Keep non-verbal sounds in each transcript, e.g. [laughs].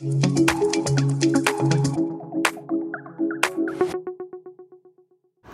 Música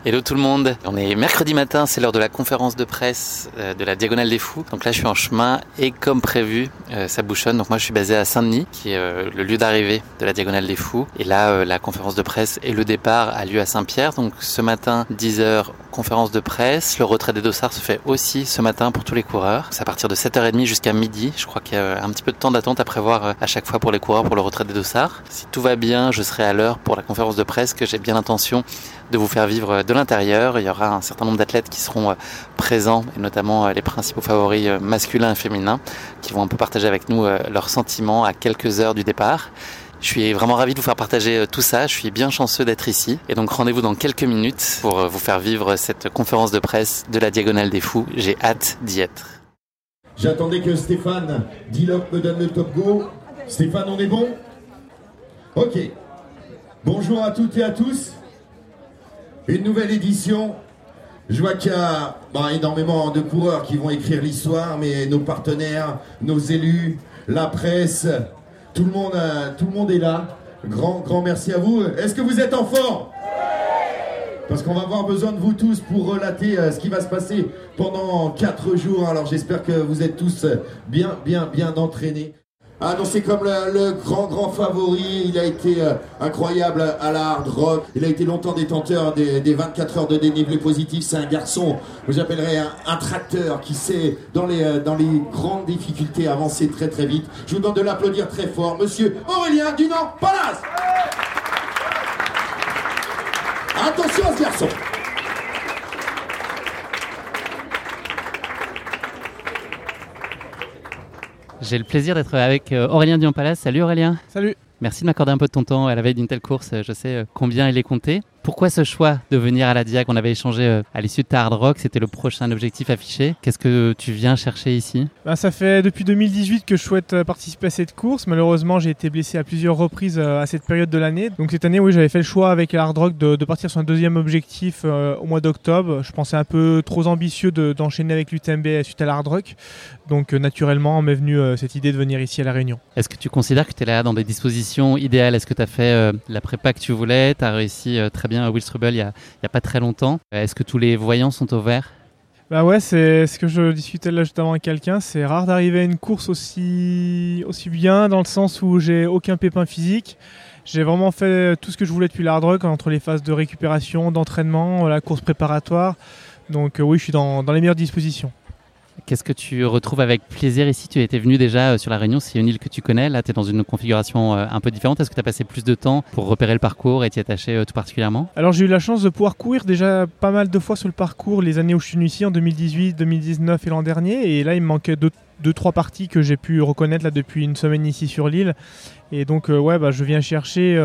Hello tout le monde, on est mercredi matin, c'est l'heure de la conférence de presse euh, de la Diagonale des Fous. Donc là je suis en chemin et comme prévu, euh, ça bouchonne. Donc moi je suis basé à Saint-Denis, qui est euh, le lieu d'arrivée de la Diagonale des Fous. Et là la conférence de presse et le départ a lieu à Saint-Pierre. Donc ce matin 10h conférence de presse. Le retrait des dossards se fait aussi ce matin pour tous les coureurs. C'est à partir de 7h30 jusqu'à midi. Je crois qu'il y a un petit peu de temps d'attente à prévoir à chaque fois pour les coureurs pour le retrait des dossards. Si tout va bien, je serai à l'heure pour la conférence de presse que j'ai bien l'intention de vous faire vivre de l'intérieur. Il y aura un certain nombre d'athlètes qui seront euh, présents, et notamment euh, les principaux favoris euh, masculins et féminins, qui vont un peu partager avec nous leurs sentiments à quelques heures du départ. Je suis vraiment ravi de vous faire partager tout ça. Je suis bien chanceux d'être ici. Et donc rendez-vous dans quelques minutes pour vous faire vivre cette conférence de presse de la Diagonale des Fous. J'ai hâte d'y être. J'attendais que Stéphane Dilop me donne le top go. Stéphane, on est bon? Ok. Bonjour à toutes et à tous. Une nouvelle édition. Je vois qu'il y a bah, énormément de coureurs qui vont écrire l'histoire, mais nos partenaires, nos élus, la presse, tout le monde, euh, tout le monde est là. Grand, grand merci à vous. Est-ce que vous êtes en forme? Parce qu'on va avoir besoin de vous tous pour relater euh, ce qui va se passer pendant 4 jours. Alors j'espère que vous êtes tous bien, bien, bien entraînés annoncé comme le, grand grand favori. Il a été euh, incroyable à la hard rock. Il a été longtemps détenteur des, 24 heures de dénivelé positif. C'est un garçon, j'appellerais un, un, tracteur qui sait dans les, euh, dans les grandes difficultés avancer très très vite. Je vous demande de l'applaudir très fort, Monsieur Aurélien Dunant Palas. Attention à ce garçon. J'ai le plaisir d'être avec euh, Aurélien Dion-Palace. Salut Aurélien. Salut. Merci de m'accorder un peu de ton temps à la veille d'une telle course. Je sais euh, combien il est compté. Pourquoi ce choix de venir à la Diag? On avait échangé euh, à l'issue de ta Hard Rock, c'était le prochain objectif affiché. Qu'est-ce que tu viens chercher ici? Ben, Ça fait depuis 2018 que je souhaite participer à cette course. Malheureusement, j'ai été blessé à plusieurs reprises à cette période de l'année. Donc cette année, oui, j'avais fait le choix avec la Hard Rock de, partir sur un deuxième objectif au mois d'octobre. Je pensais un peu trop ambitieux d'enchaîner avec l'UTMB suite à la Hard Rock. Donc naturellement, m'est venue cette idée de venir ici à La Réunion. Est-ce que tu considères que tu es là dans des dispositions idéales? Est-ce que tu as fait la prépa que tu voulais? Tu as réussi très bien à Wilstrubel il n'y a, pas très longtemps. Est-ce que tous les voyants sont au vert? Bah ouais, c'est ce que je discutais là justement avec quelqu'un. C'est rare d'arriver à une course aussi, bien dans le sens où j'ai aucun pépin physique. J'ai vraiment fait tout ce que je voulais depuis l'hard rock entre les phases de récupération, d'entraînement, la course préparatoire. Donc euh, oui, je suis dans les meilleures dispositions. Qu'est-ce que tu retrouves avec plaisir ici? Tu étais venu déjà euh, sur La Réunion, c'est une île que tu connais. Là, tu es dans une configuration euh, un peu différente. Est-ce que tu as passé plus de temps pour repérer le parcours et t'y attacher euh, tout particulièrement? Alors, j'ai eu la chance de pouvoir courir déjà pas mal de fois sur le parcours les années où je suis venu ici, en 2018, 2019 et l'an dernier. Et là, il me manquait deux, deux trois parties que j'ai pu reconnaître là depuis une semaine ici sur l'île. Et donc, ouais, bah, je viens chercher,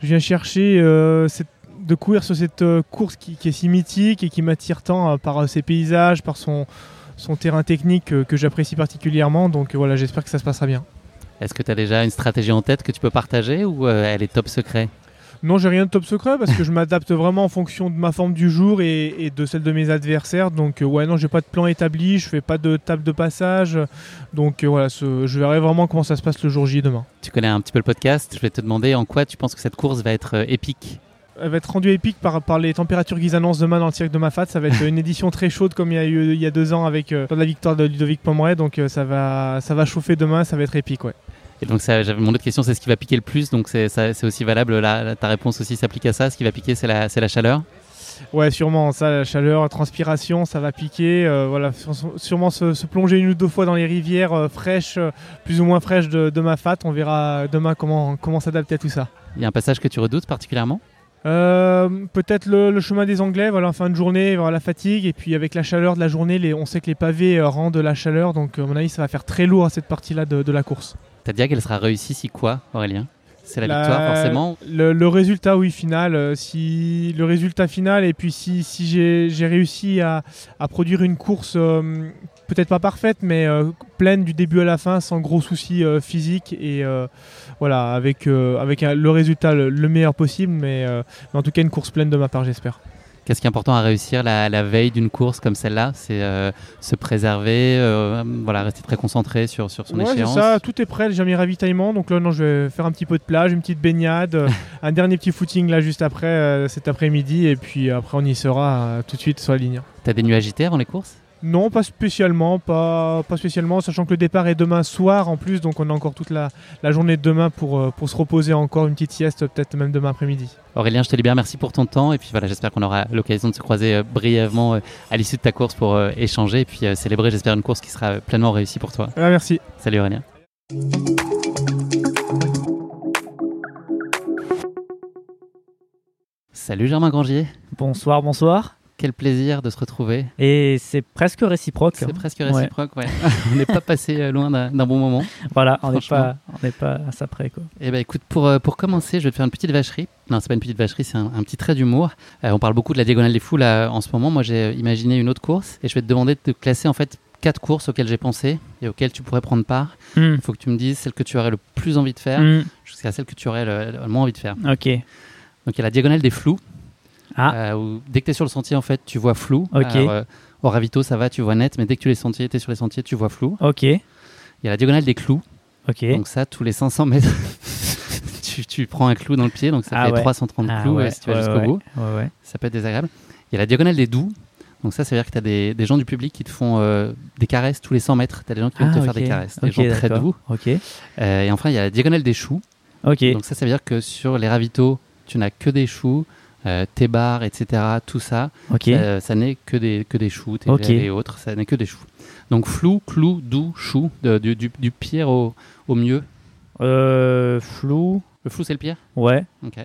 je viens chercher de courir sur cette course qui, qui, est si mythique et qui m'attire tant par ses paysages, par son son terrain technique que, j'apprécie particulièrement. Donc voilà, j'espère que ça se passera bien. Est-ce que tu as déjà une stratégie en tête que tu peux partager ou euh, elle est top secret? Non, j'ai rien de top secret parce que je m'adapte [laughs] vraiment en fonction de ma forme du jour et, de celle de mes adversaires. Donc, euh, ouais, non, j'ai pas de plan établi, je fais pas de table de passage. Donc, euh, voilà, je verrai vraiment comment ça se passe le jour J demain. Tu connais un petit peu le podcast. Je vais te demander en quoi tu penses que cette course va être épique? Elle va être rendue épique par, par les températures qu'ils annoncent demain dans le cirque de Mafat. Ça va être [laughs] une édition très chaude comme il y a eu il y a deux ans avec euh, la victoire de Ludovic Pomeray. Donc euh, ça, va, ça va chauffer demain, ça va être épique. Ouais. Et donc j'avais mon autre question, c'est ce qui va piquer le plus? Donc c'est aussi valable. Là, ta réponse aussi s'applique à ça? Ce qui va piquer, c'est la, la chaleur? Ouais, sûrement. Ça, la chaleur, la transpiration, ça va piquer. Euh, voilà, sûrement se, plonger une ou deux fois dans les rivières fraîches, plus ou moins fraîches de, de Mafat. On verra demain comment, comment s'adapter à tout ça. Il y a un passage que tu redoutes particulièrement? Euh, peut-être le, chemin des Anglais, voilà, en fin de journée, voilà, la fatigue, et puis avec la chaleur de la journée, les, on sait que les pavés euh, rendent la chaleur, donc à mon avis, ça va faire très lourd à cette partie-là de, de la course. T'as dit qu'elle sera réussie si quoi, Aurélien? C'est la, victoire forcément? le, résultat, oui, final. Euh, si, le résultat final, et puis si, si j'ai réussi à, à, produire une course euh, peut-être pas parfaite, mais euh, pleine du début à la fin, sans gros soucis physiques, et voilà, avec, avec le résultat le, le, meilleur possible, mais en tout cas une course pleine de ma part, j'espère. Qu'est-ce qui est important à réussir la, veille d'une course comme celle-là C'est euh, se préserver, euh, voilà, rester très concentré sur, sur son ouais, échéance? ça, tout est prêt, j'ai mis ravitaillement. Donc là, non, je vais faire un petit peu de plage, une petite baignade, [laughs] euh, un dernier petit footing là juste après, cet après-midi. Et puis après, on y sera tout de suite sur la ligne. T'as des nuits agitées avant les courses? Non, pas spécialement, pas, pas spécialement, sachant que le départ est demain soir en plus, donc on a encore toute la, journée de demain pour, euh, pour se reposer encore, une petite sieste, peut-être même demain après-midi. Aurélien, je te libère, merci pour ton temps, et puis voilà, j'espère qu'on aura l'occasion de se croiser euh, brièvement euh, à l'issue de ta course pour échanger, et puis célébrer, j'espère, une course qui sera pleinement réussie pour toi. Ah, merci. Salut Aurélien. Salut Germain Grangier. Bonsoir, bonsoir. Quel plaisir de se retrouver. Et c'est presque réciproque. C'est presque réciproque, ouais. [laughs] on n'est pas passé euh, loin d'un bon moment. Voilà, on n'est pas, pas à ça près. Quoi. Eh ben, écoute, pour, euh, pour commencer, je vais te faire une petite vacherie. Non, c'est pas une petite vacherie, c'est un, petit trait d'humour. Euh, on parle beaucoup de la Diagonale des Fous là, en ce moment. Moi, j'ai imaginé une autre course et je vais te demander de te classer en fait quatre courses auxquelles j'ai pensé et auxquelles tu pourrais prendre part. Hmm. Il faut que tu me dises celle que tu aurais le plus envie de faire hmm. jusqu'à celle que tu aurais le, le, moins envie de faire. Ok. Donc il y a la Diagonale des Flous. Ah. Euh, dès que tu es sur le sentier, en fait, tu vois flou. Ok. Euh, au ravito, ça va, tu vois net, mais dès que tu es, sentiers, es sur les sentiers, tu vois flou. Ok. Il y a la diagonale des clous. Ok. Donc ça, tous les 500 mètres, [laughs] tu, prends un clou dans le pied, donc ça ah fait 330 ah clous si tu vas jusqu'au bout. Ça peut être désagréable. Il y a la diagonale des doux. Donc ça, ça veut dire que tu as des, des, gens du public qui te font euh, des caresses tous les 100 mètres. Tu as des gens qui viennent te faire des caresses. Des gens très doux. Ok. et enfin, il y a la diagonale des choux. Ok. Donc ça, ça veut dire que sur les ravitaux, tu n'as que des choux. Euh, tes bars, etc., tout ça, ça, n'est que des, que des choux, et autres, ça n'est que des choux. Donc flou, clou, doux, chou, du, du, pire au, au mieux euh, Flou. Le flou, c'est le pire? Ouais. Ok.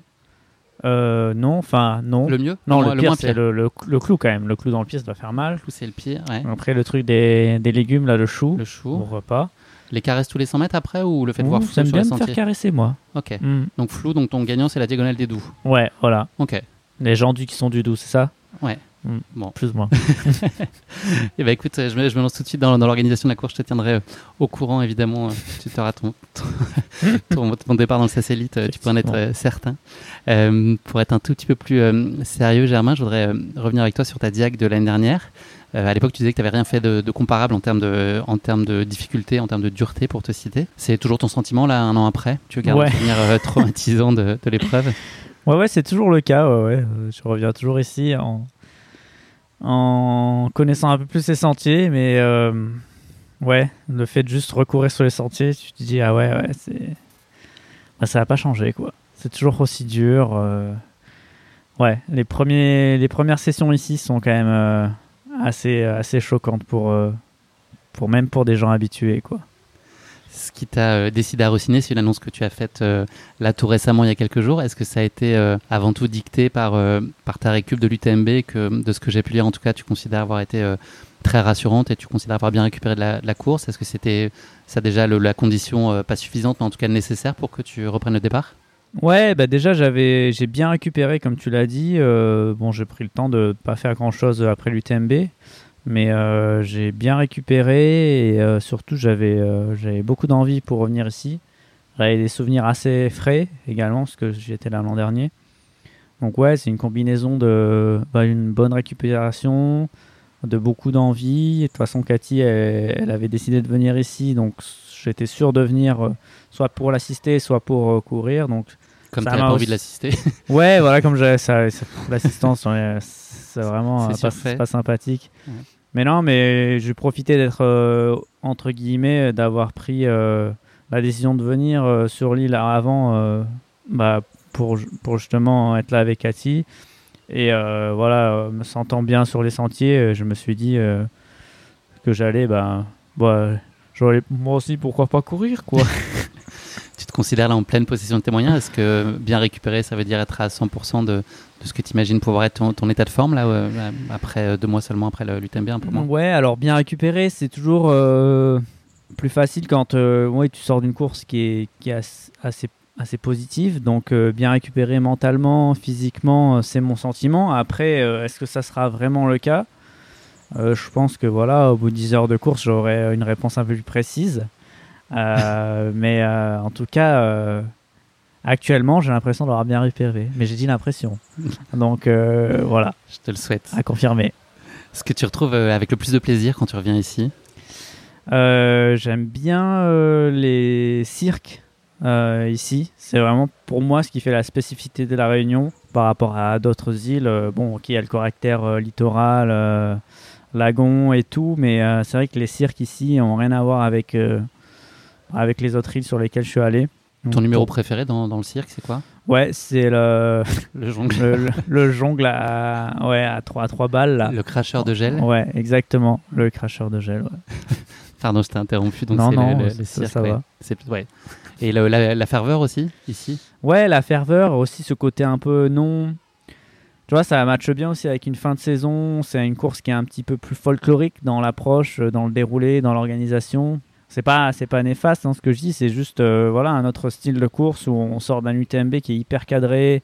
Euh, non, enfin, non. Le mieux? Non, le, pire, c'est le, le, clou quand même. Le clou dans le pied, ça doit faire mal. Le clou, c'est le pire, Après, le truc des, des, légumes, là, le chou. Le chou. Au repas. Les caresses tous les 100 mètres après ou le fait de voir flou J'aime bien me faire caresser, moi. Ok. Hmm. Donc flou, donc ton gagnant, c'est la diagonale des doux. Ouais, voilà. Ok. Les gens du qui sont du doux, c'est ça? Ouais. Hmm. Bon. Plus ou moins. Et [laughs] [laughs] eh ben écoute, je me, je me, lance tout de suite dans, dans l'organisation de la course. Je te tiendrai euh, au courant, évidemment. Euh, [laughs] tu auras ton, ton, ton, départ dans le satellite, euh, tu peux en être certain. pour être un tout petit peu plus sérieux, Germain, je voudrais revenir avec toi sur ta diag de l'année dernière. À l'époque, tu disais que tu n'avais rien fait de, comparable en termes de, en termes de difficulté, en termes de dureté, pour te citer. C'est toujours ton sentiment, là, un an après? Tu gardes ouais. un souvenir traumatisant de, de l'épreuve? Ouais, ouais, c'est toujours le cas. Ouais, euh, Je reviens toujours ici en, en connaissant un peu plus les sentiers, mais euh, ouais, le fait de juste recourir sur les sentiers, tu te dis, ah ouais, ouais, c'est. Bah, ça va pas changé, quoi. C'est toujours aussi dur. Euh. Ouais, les, premiers, les premières sessions ici sont quand même assez, assez choquantes pour, pour même pour des gens habitués, quoi. Ce qui t'a euh, décidé à re-signer, c'est une annonce que tu as faite euh, là tout récemment, il y a quelques jours. Est-ce que ça a été euh, avant tout dicté par, par ta récup de l'UTMB, que de ce que j'ai pu lire en tout cas, tu considères avoir été très rassurante et tu considères avoir bien récupéré la, course? Est-ce que c'était ça déjà la condition pas suffisante, mais en tout cas nécessaire pour que tu reprennes le départ? Ouais, bah déjà j'avais j'ai bien récupéré comme tu l'as dit. bon, j'ai pris le temps de pas faire grand chose après l'UTMB. Mais euh, j'ai bien récupéré et euh, surtout j'avais euh, j'avais beaucoup d'envie pour revenir ici. J'avais des souvenirs assez frais également parce que j'étais là l'an dernier. Donc ouais, c'est une combinaison de bah, une bonne récupération, de beaucoup d'envie. De toute façon, Cathy, elle, avait décidé de venir ici, donc j'étais sûr de venir soit pour l'assister, soit pour courir. Donc comme tu pas envie de l'assister. [laughs] ouais, voilà, comme l'assistance, c'est vraiment pas, pas, sympathique. Mais non, mais j'ai profité d'être, euh, entre guillemets, d'avoir pris euh, la décision de venir euh, sur l'île avant bah, pour, pour justement être là avec Cathy. Et voilà, me sentant bien sur les sentiers, je me suis dit que j'allais, bah, bah, j'aurais moi aussi, pourquoi pas courir, quoi. [laughs] considères là en pleine possession de tes moyens. Est-ce que bien récupérer, ça veut dire être à 100% de, ce que tu imagines pouvoir être ton, état de forme là, euh, après deux mois seulement après l'UTMB un peu moins Ouais, alors bien récupérer, c'est toujours plus facile quand ouais, tu sors d'une course qui est, qui est assez assez positive. Donc bien récupérer mentalement, physiquement, c'est mon sentiment. Après, est-ce que ça sera vraiment le cas? Euh, je pense que voilà, au bout de 10 heures de course, j'aurai une réponse un peu plus précise. Euh, [laughs] mais euh, en tout cas, actuellement, j'ai l'impression d'avoir bien repéré. Mais j'ai dit l'impression. [laughs] Donc voilà. Je te le souhaite. À confirmer. Ce que tu retrouves avec le plus de plaisir quand tu reviens ici J'aime bien les cirques ici. C'est vraiment pour moi ce qui fait la spécificité de la Réunion par rapport à d'autres îles. bon, qui a le caractère littoral Lagon et tout, mais euh, c'est vrai que les cirques ici ont rien à voir avec, euh, avec les autres îles sur lesquelles je suis allé. Ton numéro préféré dans, dans le cirque, c'est quoi? Ouais, c'est le, [laughs] le jongle. Le, jongle à, ouais, à, 3, à 3 balles. Là. Le cracheur de gel Ouais, exactement, le cracheur de gel. Ouais. [laughs] Pardon, je t'ai interrompu. Donc non, non, le, le, cirque, ça, va. Ouais. Et la, la, ferveur aussi, ici? Ouais, la ferveur, aussi ce côté un peu non tu vois, ça matche bien aussi avec une fin de saison. C'est une course qui est un petit peu plus folklorique dans l'approche, dans le déroulé, dans l'organisation. C'est pas, c'est pas néfaste hein, ce que je dis, c'est juste euh, voilà, un autre style de course où on sort d'un UTMB qui est hyper cadré,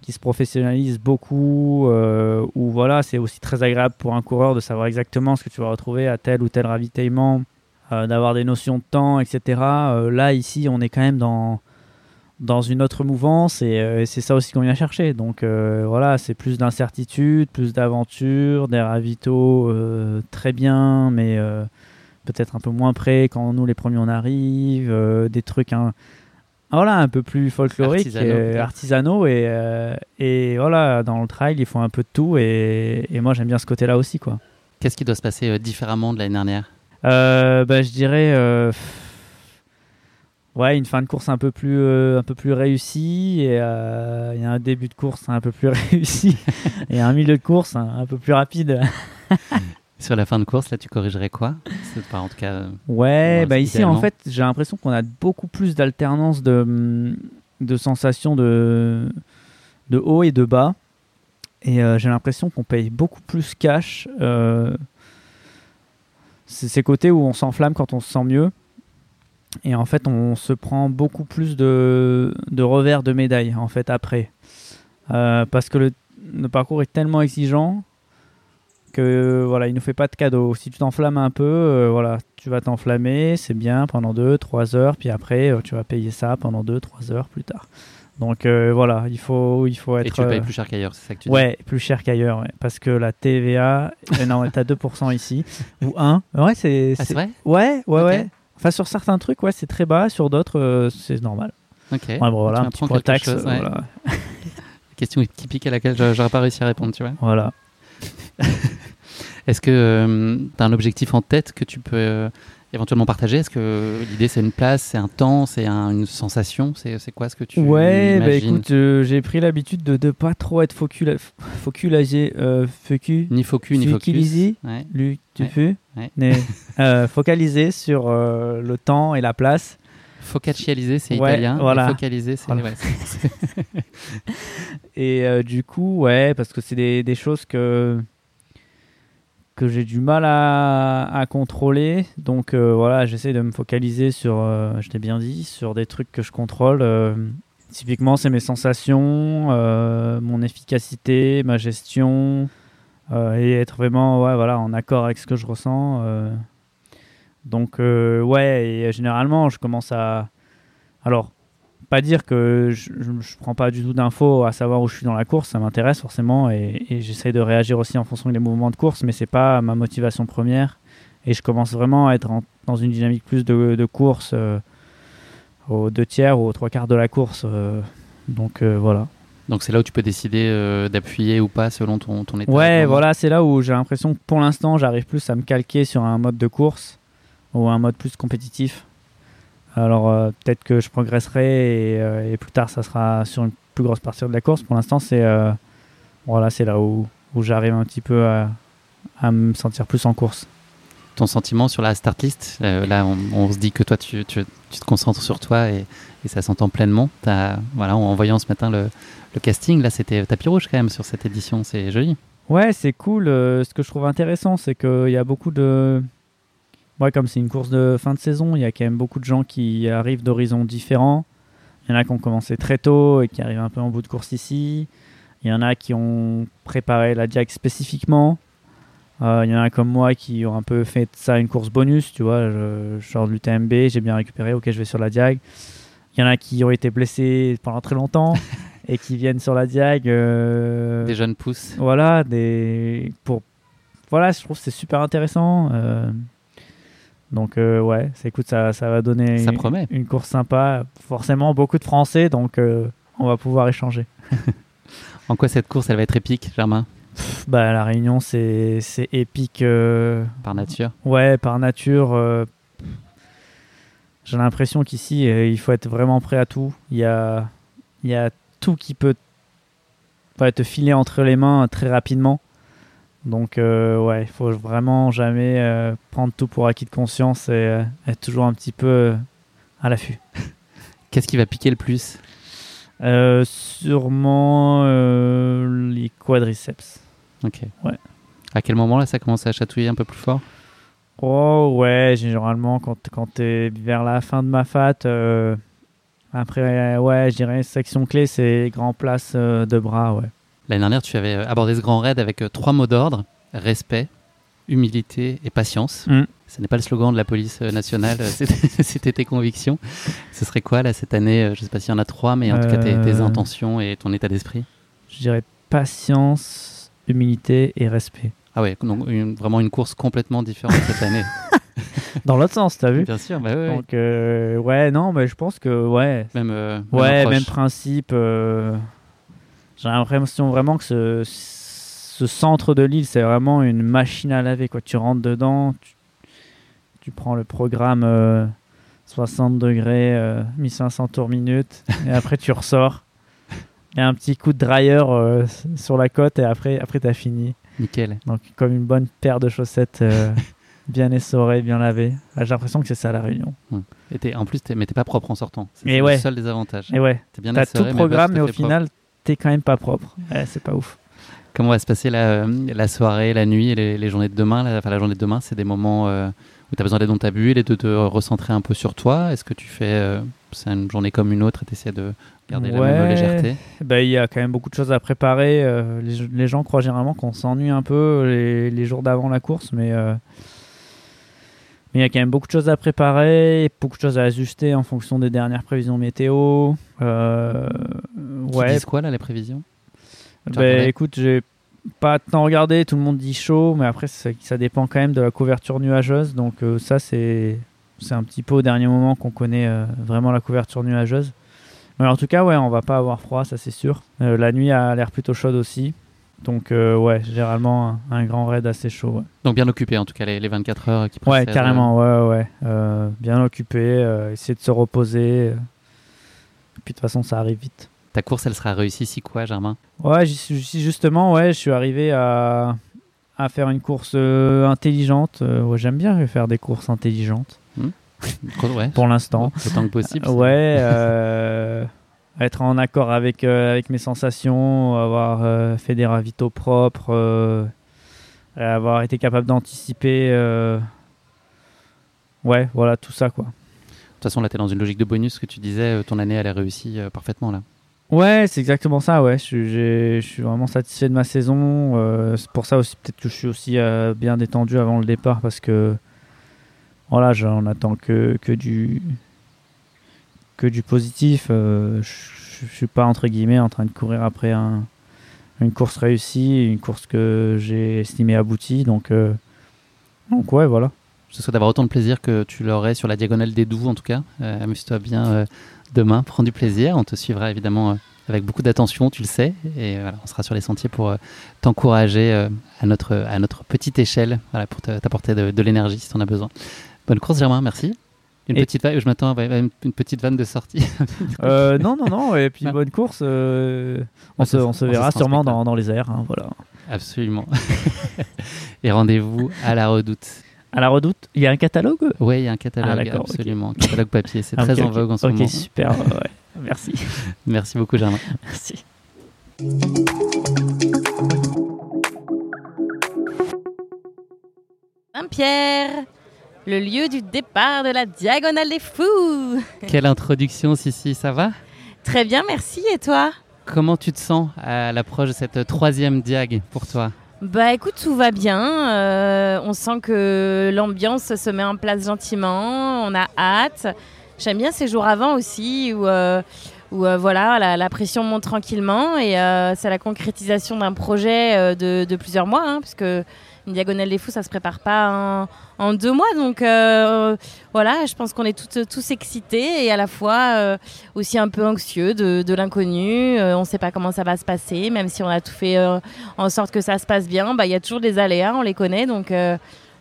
qui se professionnalise beaucoup, euh, où voilà, c'est aussi très agréable pour un coureur de savoir exactement ce que tu vas retrouver à tel ou tel ravitaillement, d'avoir des notions de temps, etc. là, ici, on est quand même dans dans une autre mouvance euh, et, c'est ça aussi qu'on vient chercher. Donc euh, voilà, c'est plus d'incertitude, plus d'aventure, des ravitaux euh, très bien, mais peut-être un peu moins près quand nous les premiers on arrive, des trucs un, voilà, un peu plus folkloriques, artisanaux, et, et, voilà, dans le trail il faut un peu de tout et, et moi j'aime bien ce côté-là aussi. quoi. Qu'est-ce qui doit se passer différemment de l'année dernière? Bah, Je dirais ouais, une fin de course un peu plus, euh, un peu plus réussie et euh, y a un début de course un peu plus [laughs] réussi et un milieu de course un, peu plus rapide. [laughs] Sur la fin de course, là, tu corrigerais quoi? Pas en tout cas. Euh, ouais, bah ici, en fait, j'ai l'impression qu'on a beaucoup plus d'alternance de, de sensations de, de haut et de bas. Et j'ai l'impression qu'on paye beaucoup plus cash. c'est ces côtés où on s'enflamme quand on se sent mieux. Et en fait, on se prend beaucoup plus de, de revers de médaille en fait après. Euh, parce que le, parcours est tellement exigeant que voilà, il nous fait pas de cadeau. Si tu t'enflammes un peu, euh, voilà, tu vas t'enflammer, c'est bien pendant 2-3 heures, puis après euh, tu vas payer ça pendant 2-3 heures plus tard. Donc voilà, il faut, il faut être. Et tu payes plus cher qu'ailleurs, c'est ça que tu dis Ouais, plus cher qu'ailleurs, parce que la TVA, non, est à 2% ici, [laughs] ou 1. Ouais, c'est. Ah, c'est vrai? Ouais, ouais, ouais. Enfin, sur certains trucs, ouais, c'est très bas. Sur d'autres, euh, c'est normal. Ok. Ouais, bon, voilà, un petit taxe. Chose, voilà. [laughs] Question typique à laquelle j'aurais pas réussi à répondre, tu vois. Voilà. [laughs] Est-ce que euh, tu as un objectif en tête que tu peux euh, éventuellement partager? Est-ce que l'idée c'est une place, c'est un temps, c'est une sensation? C'est quoi ce que tu Ouais, bah écoute, euh, j'ai pris l'habitude de ne pas trop être focus, focalisé, euh, focus, ni focus, ni focus. Ouais. Lui, tu ouais. ouais. [laughs] focalisé sur le temps et la place. Focaliser, c'est italien. Voilà. Focaliser, c'est. Voilà. [laughs] et euh, du coup, ouais, parce que c'est des, des choses que que j'ai du mal à, contrôler. Donc euh, voilà, j'essaie de me focaliser sur, euh, je t'ai bien dit, sur des trucs que je contrôle. Euh, typiquement, c'est mes sensations, mon efficacité, ma gestion, et être vraiment ouais, voilà, en accord avec ce que je ressens. Donc ouais, et généralement, je commence à... Alors, pas dire que je, ne prends pas du tout d'infos à savoir où je suis dans la course, ça m'intéresse forcément et, j'essaie de réagir aussi en fonction des mouvements de course, mais c'est pas ma motivation première. Et je commence vraiment à être dans une dynamique plus de, course euh, aux deux tiers ou aux trois quarts de la course. Euh, donc euh, voilà. Donc c'est là où tu peux décider d'appuyer ou pas selon ton, ton état. Ouais, voilà, c'est là où j'ai l'impression que pour l'instant j'arrive plus à me calquer sur un mode de course ou un mode plus compétitif alors euh, peut-être que je progresserai euh, et, plus tard ça sera sur une plus grosse partie de la course. Pour l'instant c'est euh, voilà c'est là où, où j'arrive un petit peu à, me sentir plus en course. ton sentiment sur la start list. là, on, se dit que toi, tu, tu, te concentres sur toi et, et ça s'entend pleinement. As, voilà, en voyant ce matin le, le casting, là, c'était tapis rouge quand même sur cette édition. C'est joli. Ouais, c'est cool. ce que je trouve intéressant, c'est qu'il y a beaucoup de ouais, comme c'est une course de fin de saison, il y a quand même beaucoup de gens qui arrivent d'horizons différents. Il y en a qui ont commencé très tôt et qui arrivent un peu en bout de course ici. Il y en a qui ont préparé la Diag spécifiquement. Euh, il y en a comme moi qui ont un peu fait ça une course bonus, tu vois. Je, sors de l'UTMB, j'ai bien récupéré, ok, je vais sur la Diag. Il y en a qui ont été blessés pendant très longtemps [laughs] et qui viennent sur la Diag. Euh, des jeunes pousses. Voilà, des, pour, voilà, je trouve que c'est super intéressant. Euh, donc euh, ouais, écoute, ça, ça va donner une, course sympa. Forcément, beaucoup de Français, donc euh, on va pouvoir échanger. [laughs] en quoi cette course, elle va être épique, Germain? Bah, La Réunion, c'est épique. Euh, par nature Ouais, par nature. J'ai l'impression qu'ici, il faut être vraiment prêt à tout. Il y a, il y a tout qui peut te filer entre les mains très rapidement. Donc euh, ouais, il faut vraiment jamais euh, prendre tout pour acquis de conscience et euh, être toujours un petit peu à l'affût. [laughs] Qu'est-ce qui va piquer le plus? Sûrement les quadriceps. Ok. Ouais. À quel moment là ça commence à chatouiller un peu plus fort? Oh ouais, généralement quand, quand tu es vers la fin de ma fat, après ouais, je dirais section clé c'est grand place de bras, ouais. L'année dernière, tu avais euh, abordé ce grand raid avec euh, trois mots d'ordre respect, humilité et patience. Mm. Ce n'est pas le slogan de la police euh, nationale, [laughs] c'était tes convictions. Ce serait quoi là cette année Je ne sais pas s'il y en a trois, mais en tout cas tes, intentions et ton état d'esprit? Je dirais patience, humilité et respect. Ah ouais, donc vraiment une course complètement différente cette année. [laughs] Dans l'autre sens, t'as vu? Bien sûr, bah ouais. Donc ouais, non, mais je pense que ouais. Même, ouais, même principe. J'ai l'impression vraiment que ce, ce centre de l'île, c'est vraiment une machine à laver. Quoi. Tu rentres dedans, tu, prends le programme 60 euh, degrés, 1500 euh, tours minute, et après tu ressors. Et un petit coup de dryer euh, sur la côte, et après, après tu as fini. Nickel. Donc, comme une bonne paire de chaussettes [laughs] bien essorées, bien lavées. J'ai l'impression que c'est ça la réunion. Et en plus, mais t'es pas propre en sortant. C'est le seul des avantages. Et ouais. T'as tout le programme, mais, au final, quand même pas propre. c'est pas ouf. Comment va se passer la, la soirée, la nuit et les, journées de demain la, Enfin, la journée de demain, c'est des moments euh, où tu as besoin d'être dans ta bulle et de te recentrer un peu sur toi. Est-ce que tu fais. Euh, c'est une journée comme une autre et tu essaies de garder la même légèreté? Bah, Il y a quand même beaucoup de choses à préparer. Euh, les, gens croient généralement qu'on s'ennuie un peu les, les jours d'avant la course, mais. Mais il y a quand même beaucoup de choses à préparer, beaucoup de choses à ajuster en fonction des dernières prévisions météo. Euh, ouais. Disent quoi là les prévisions? Bah, Écoute, j'ai pas tant regardé. Tout le monde dit chaud, mais après ça, ça dépend quand même de la couverture nuageuse. Donc euh, ça c'est c'est un petit peu au dernier moment qu'on connaît euh, vraiment la couverture nuageuse. Mais en tout cas, ouais, on va pas avoir froid, ça c'est sûr. Euh, la nuit a l'air plutôt chaude aussi. Donc, euh, ouais, généralement, un, grand raid assez chaud. Donc, bien occupé, en tout cas, les, les 24 heures qui précèdent. Ouais, carrément, euh. ouais, ouais. Euh, bien occupé, essayer de se reposer. puis, de toute façon, ça arrive vite. Ta course, elle sera réussie si quoi, Germain? Ouais, justement, ouais, je suis arrivé à, à faire une course intelligente. ouais, J'aime bien faire des courses intelligentes. Ouais. [laughs] Pour l'instant. Autant que possible. ouais [laughs] être en accord avec, euh, avec mes sensations, avoir euh, fait des ravitaux propres, euh, avoir été capable d'anticiper. ouais, voilà, tout ça quoi. De toute façon, là, tu es dans une logique de bonus que tu disais, ton année, elle est réussie parfaitement là. Ouais, c'est exactement ça, ouais. Je, suis vraiment satisfait de ma saison. c'est pour ça aussi, peut-être que je suis aussi bien détendu avant le départ parce que, voilà, j'en attends que, que du que du positif. Euh, je, suis pas entre guillemets en train de courir après un, une course réussie, une course que j'ai estimée aboutie. Donc, euh, donc ouais, voilà. Je souhaite d'avoir autant de plaisir que tu l'aurais sur la diagonale des Doux, en tout cas. Euh, amuse-toi bien demain, prends du plaisir. On te suivra évidemment avec beaucoup d'attention, tu le sais. Et on sera sur les sentiers pour t'encourager à, notre, à notre petite échelle, pour t'apporter de, de l'énergie si tu en as besoin. Bonne course, Germain, merci. Une petite vanne, je m'attends à une petite vanne de sortie. [laughs] Euh, non, non, non, et puis une bonne course. Euh, on, se, on, se, verra sûrement dans, dans, les airs. Hein, voilà. Absolument. [laughs] et rendez-vous à la redoute. À la redoute, il y a un catalogue? Oui, il y a un catalogue, Ah, absolument. Catalogue papier, c'est [laughs] Ah, très ok, en ok. vogue en ce Ok, moment. super. ouais. Merci. Merci beaucoup, Germain. Merci. Saint-Pierre, le lieu du départ de la Diagonale des Fous. [laughs] Quelle introduction, Sissi, ça va? Très bien, merci. Et toi? Comment tu te sens à l'approche de cette troisième diag pour toi? Bah écoute, tout va bien. Euh, on sent que l'ambiance se met en place gentiment. On a hâte. J'aime bien ces jours avant aussi où, euh, où euh, voilà, la, la pression monte tranquillement et c'est la concrétisation d'un projet de, de plusieurs mois, hein, puisque une diagonale des fous, ça se prépare pas en, deux mois. Donc euh, voilà, je pense qu'on est toutes, tous excités et à la fois euh, aussi un peu anxieux de, l'inconnu. Euh, on ne sait pas comment ça va se passer, même si on a tout fait en sorte que ça se passe bien. bah, Il y a toujours des aléas, on les connaît. Donc,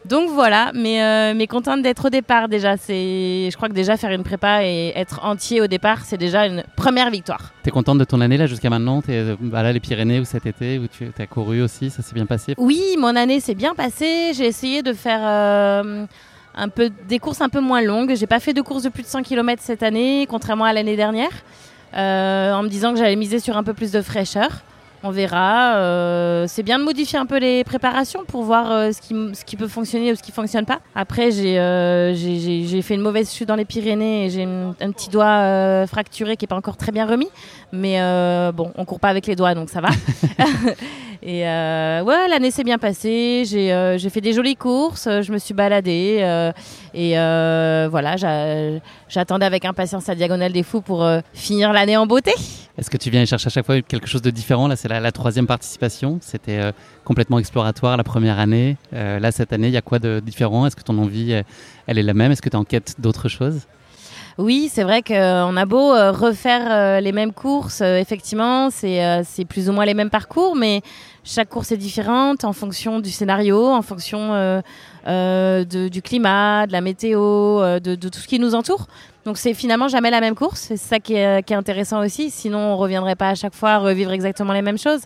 donc voilà, mais, euh, mais contente d'être au départ déjà. C'est, je crois que déjà faire une prépa et être entier au départ, c'est déjà une première victoire. T'es contente de ton année là jusqu'à maintenant? T'es euh, bah, là les Pyrénées ou cet été où tu as couru aussi, ça s'est bien passé? Oui, mon année s'est bien passée. J'ai essayé de faire euh, un peu des courses un peu moins longues. J'ai pas fait de courses de plus de 100 km cette année, contrairement à l'année dernière, euh, en me disant que j'allais miser sur un peu plus de fraîcheur. On verra. Euh, c'est bien de modifier un peu les préparations pour voir euh, ce, qui, peut fonctionner ou ce qui fonctionne pas. Après, j'ai euh, j'ai- fait une mauvaise chute dans les Pyrénées et j'ai un petit doigt fracturé qui est pas encore très bien remis. Mais bon, on court pas avec les doigts, donc ça va. [laughs] et euh, ouais, l'année s'est bien passée. J'ai euh, j'ai fait des jolies courses. Je me suis baladée. euh, et voilà, j'a- j'attendais avec impatience la diagonale des fous pour finir l'année en beauté. Est-ce que tu viens chercher à chaque fois quelque chose de différent? Là, c'est la, la troisième participation. C'était complètement exploratoire la première année. Là, cette année, il y a quoi de différent? Est-ce que ton envie, elle est la même? Est-ce que tu es en quête d'autre chose? Oui, c'est vrai qu'on a beau euh, refaire euh, les mêmes courses, euh, effectivement, c'est euh, plus ou moins les mêmes parcours, mais chaque course est différente en fonction du scénario, en fonction euh, euh, du climat, de la météo, euh, de, tout ce qui nous entoure. Donc c'est finalement jamais la même course, c'est ça qui est, intéressant aussi, sinon on reviendrait pas à chaque fois à revivre exactement les mêmes choses.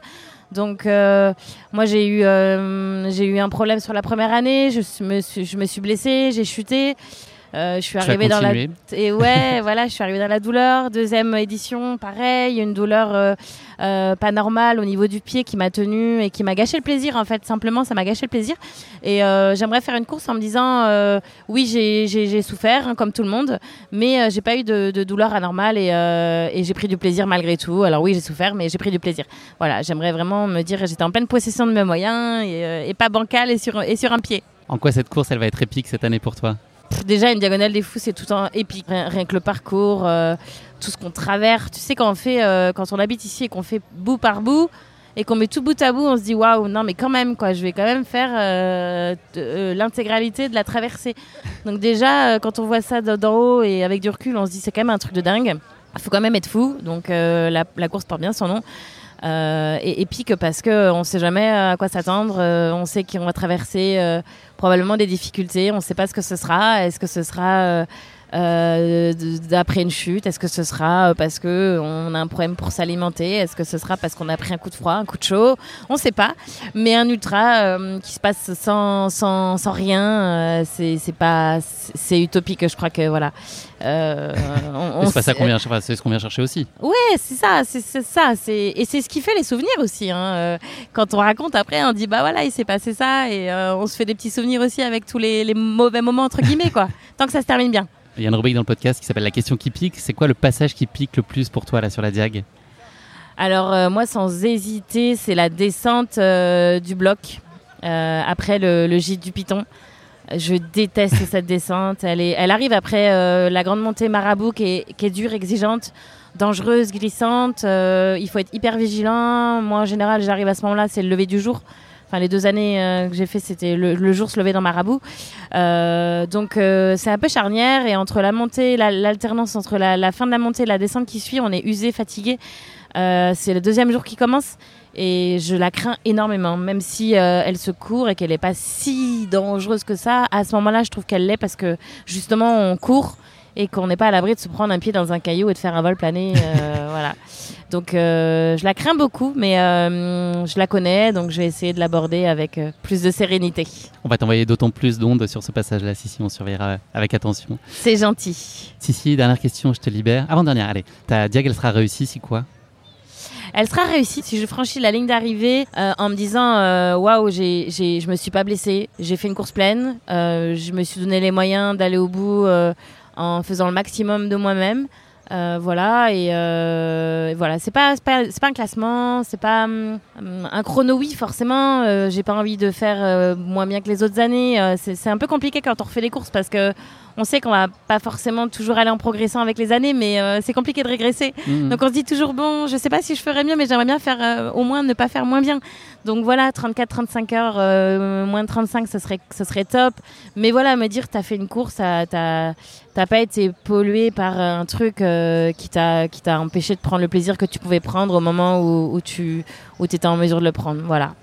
Donc euh, moi j'ai eu euh, un problème sur la première année, je me suis blessée, j'ai chuté. Euh, je suis arrivée dans la et ouais, [laughs] voilà, je suis arrivée dans la douleur. Deuxième édition, pareil, une douleur euh, euh, pas normale au niveau du pied qui m'a tenue et qui m'a gâché le plaisir. En fait, simplement, ça m'a gâché le plaisir. Et j'aimerais faire une course en me disant, oui, j'ai- souffert hein, comme tout le monde, mais j'ai pas eu de, de douleur anormale et, et j'ai pris du plaisir malgré tout. Alors oui, j'ai souffert, mais j'ai pris du plaisir. Voilà, j'aimerais vraiment me dire, j'étais en pleine possession de mes moyens et, et pas et sur et sur un pied. En quoi cette course, elle va être épique cette année pour toi? Déjà, une diagonale des fous, c'est tout en épique. Rien, que le parcours, euh, tout ce qu'on traverse. Tu sais, quand on fait, euh, quand on habite ici et qu'on fait bout par bout et qu'on met tout bout à bout, on se dit waouh, non, mais quand même, quoi, je vais quand même faire euh, l'intégralité de la traversée. Donc déjà, quand on voit ça d'en haut et avec du recul, on se dit c'est quand même un truc de dingue. Il faut quand même être fou. Donc la, la course porte bien son nom. Euh, et épique parce que on sait jamais à quoi s'attendre. Euh, on sait qu'on va traverser euh, probablement des difficultés. On ne sait pas ce que ce sera. Est-ce que ce sera euh, euh, d'après une chute? Est-ce que ce sera euh, parce que on a un problème pour s'alimenter? Est-ce que ce sera parce qu'on a pris un coup de froid, un coup de chaud? On ne sait pas. Mais un ultra euh, qui se passe sans, rien, euh, c'est utopique. Je crois que voilà. Euh, C'est pas ça qu'on vient, enfin, c'est ce qu'on vient chercher aussi. Ouais, c'est ça, c'est ça, c'est et c'est ce qui fait les souvenirs aussi. Hein. Euh, Quand on raconte après, on dit bah voilà, il s'est passé ça et euh, on se fait des petits souvenirs aussi avec tous les, les mauvais moments entre guillemets quoi. [laughs] Tant que ça se termine bien. Il y a une rubrique dans le podcast qui s'appelle La question qui pique. C'est quoi le passage qui pique le plus pour toi là sur la diag? Alors euh, moi, sans hésiter, c'est la descente du bloc après le, le gîte du Piton. Je déteste cette descente. Elle, est, elle arrive après euh, la grande montée Marabout qui est, qui est dure, exigeante, dangereuse, glissante. Euh, il faut être hyper vigilant. Moi, en général, j'arrive à ce moment-là, c'est le lever du jour. Enfin, les deux années euh, que j'ai fait, c'était le, jour se lever dans Marabout. Donc, c'est un peu charnière. Et entre la montée, la- l'alternance entre la, la fin de la montée et la descente qui suit, on est usé, fatigué. Euh, c'est le deuxième jour qui commence et je la crains énormément, même si euh, elle se court et qu'elle n'est pas si dangereuse que ça. À ce moment-là, je trouve qu'elle l'est parce que justement, on court et qu'on n'est pas à l'abri de se prendre un pied dans un caillou et de faire un vol plané. euh, [laughs] voilà. Donc je la crains beaucoup, mais je la connais, donc je vais essayer de l'aborder avec plus de sérénité. On va t'envoyer d'autant plus d'ondes sur ce passage-là, Sissi, on surveillera avec attention. C'est gentil. Sissi, dernière question, je te libère. Avant-dernière, allez. Ta diag, elle sera réussie si quoi? Elle sera réussie si je franchis la ligne d'arrivée euh, en me disant euh, waouh, j'ai, j'ai, je me suis pas blessée, j'ai fait une course pleine, euh, je me suis donné les moyens d'aller au bout en faisant le maximum de moi-même. Voilà et, voilà. C'est pas c'est pas pas un classement c'est pas hum, un chrono oui forcément. J'ai pas envie de faire moins bien que les autres années. C'est c'est un peu compliqué quand on refait les courses parce que on sait qu'on va pas forcément toujours aller en progressant avec les années mais euh, c'est compliqué de régresser Mhm. donc on se dit toujours bon, je sais pas si je ferais mieux, mais j'aimerais bien faire euh, au moins ne pas faire moins bien. Donc voilà, 34-35 heures, euh, moins de 35, ce serait, ce serait top. Mais voilà, me dire t'as fait une course, t'as pas été pollué par un truc qui t'a qui t'a empêché de prendre le plaisir que tu pouvais prendre au moment où, où tu où étais en mesure de le prendre. Voilà.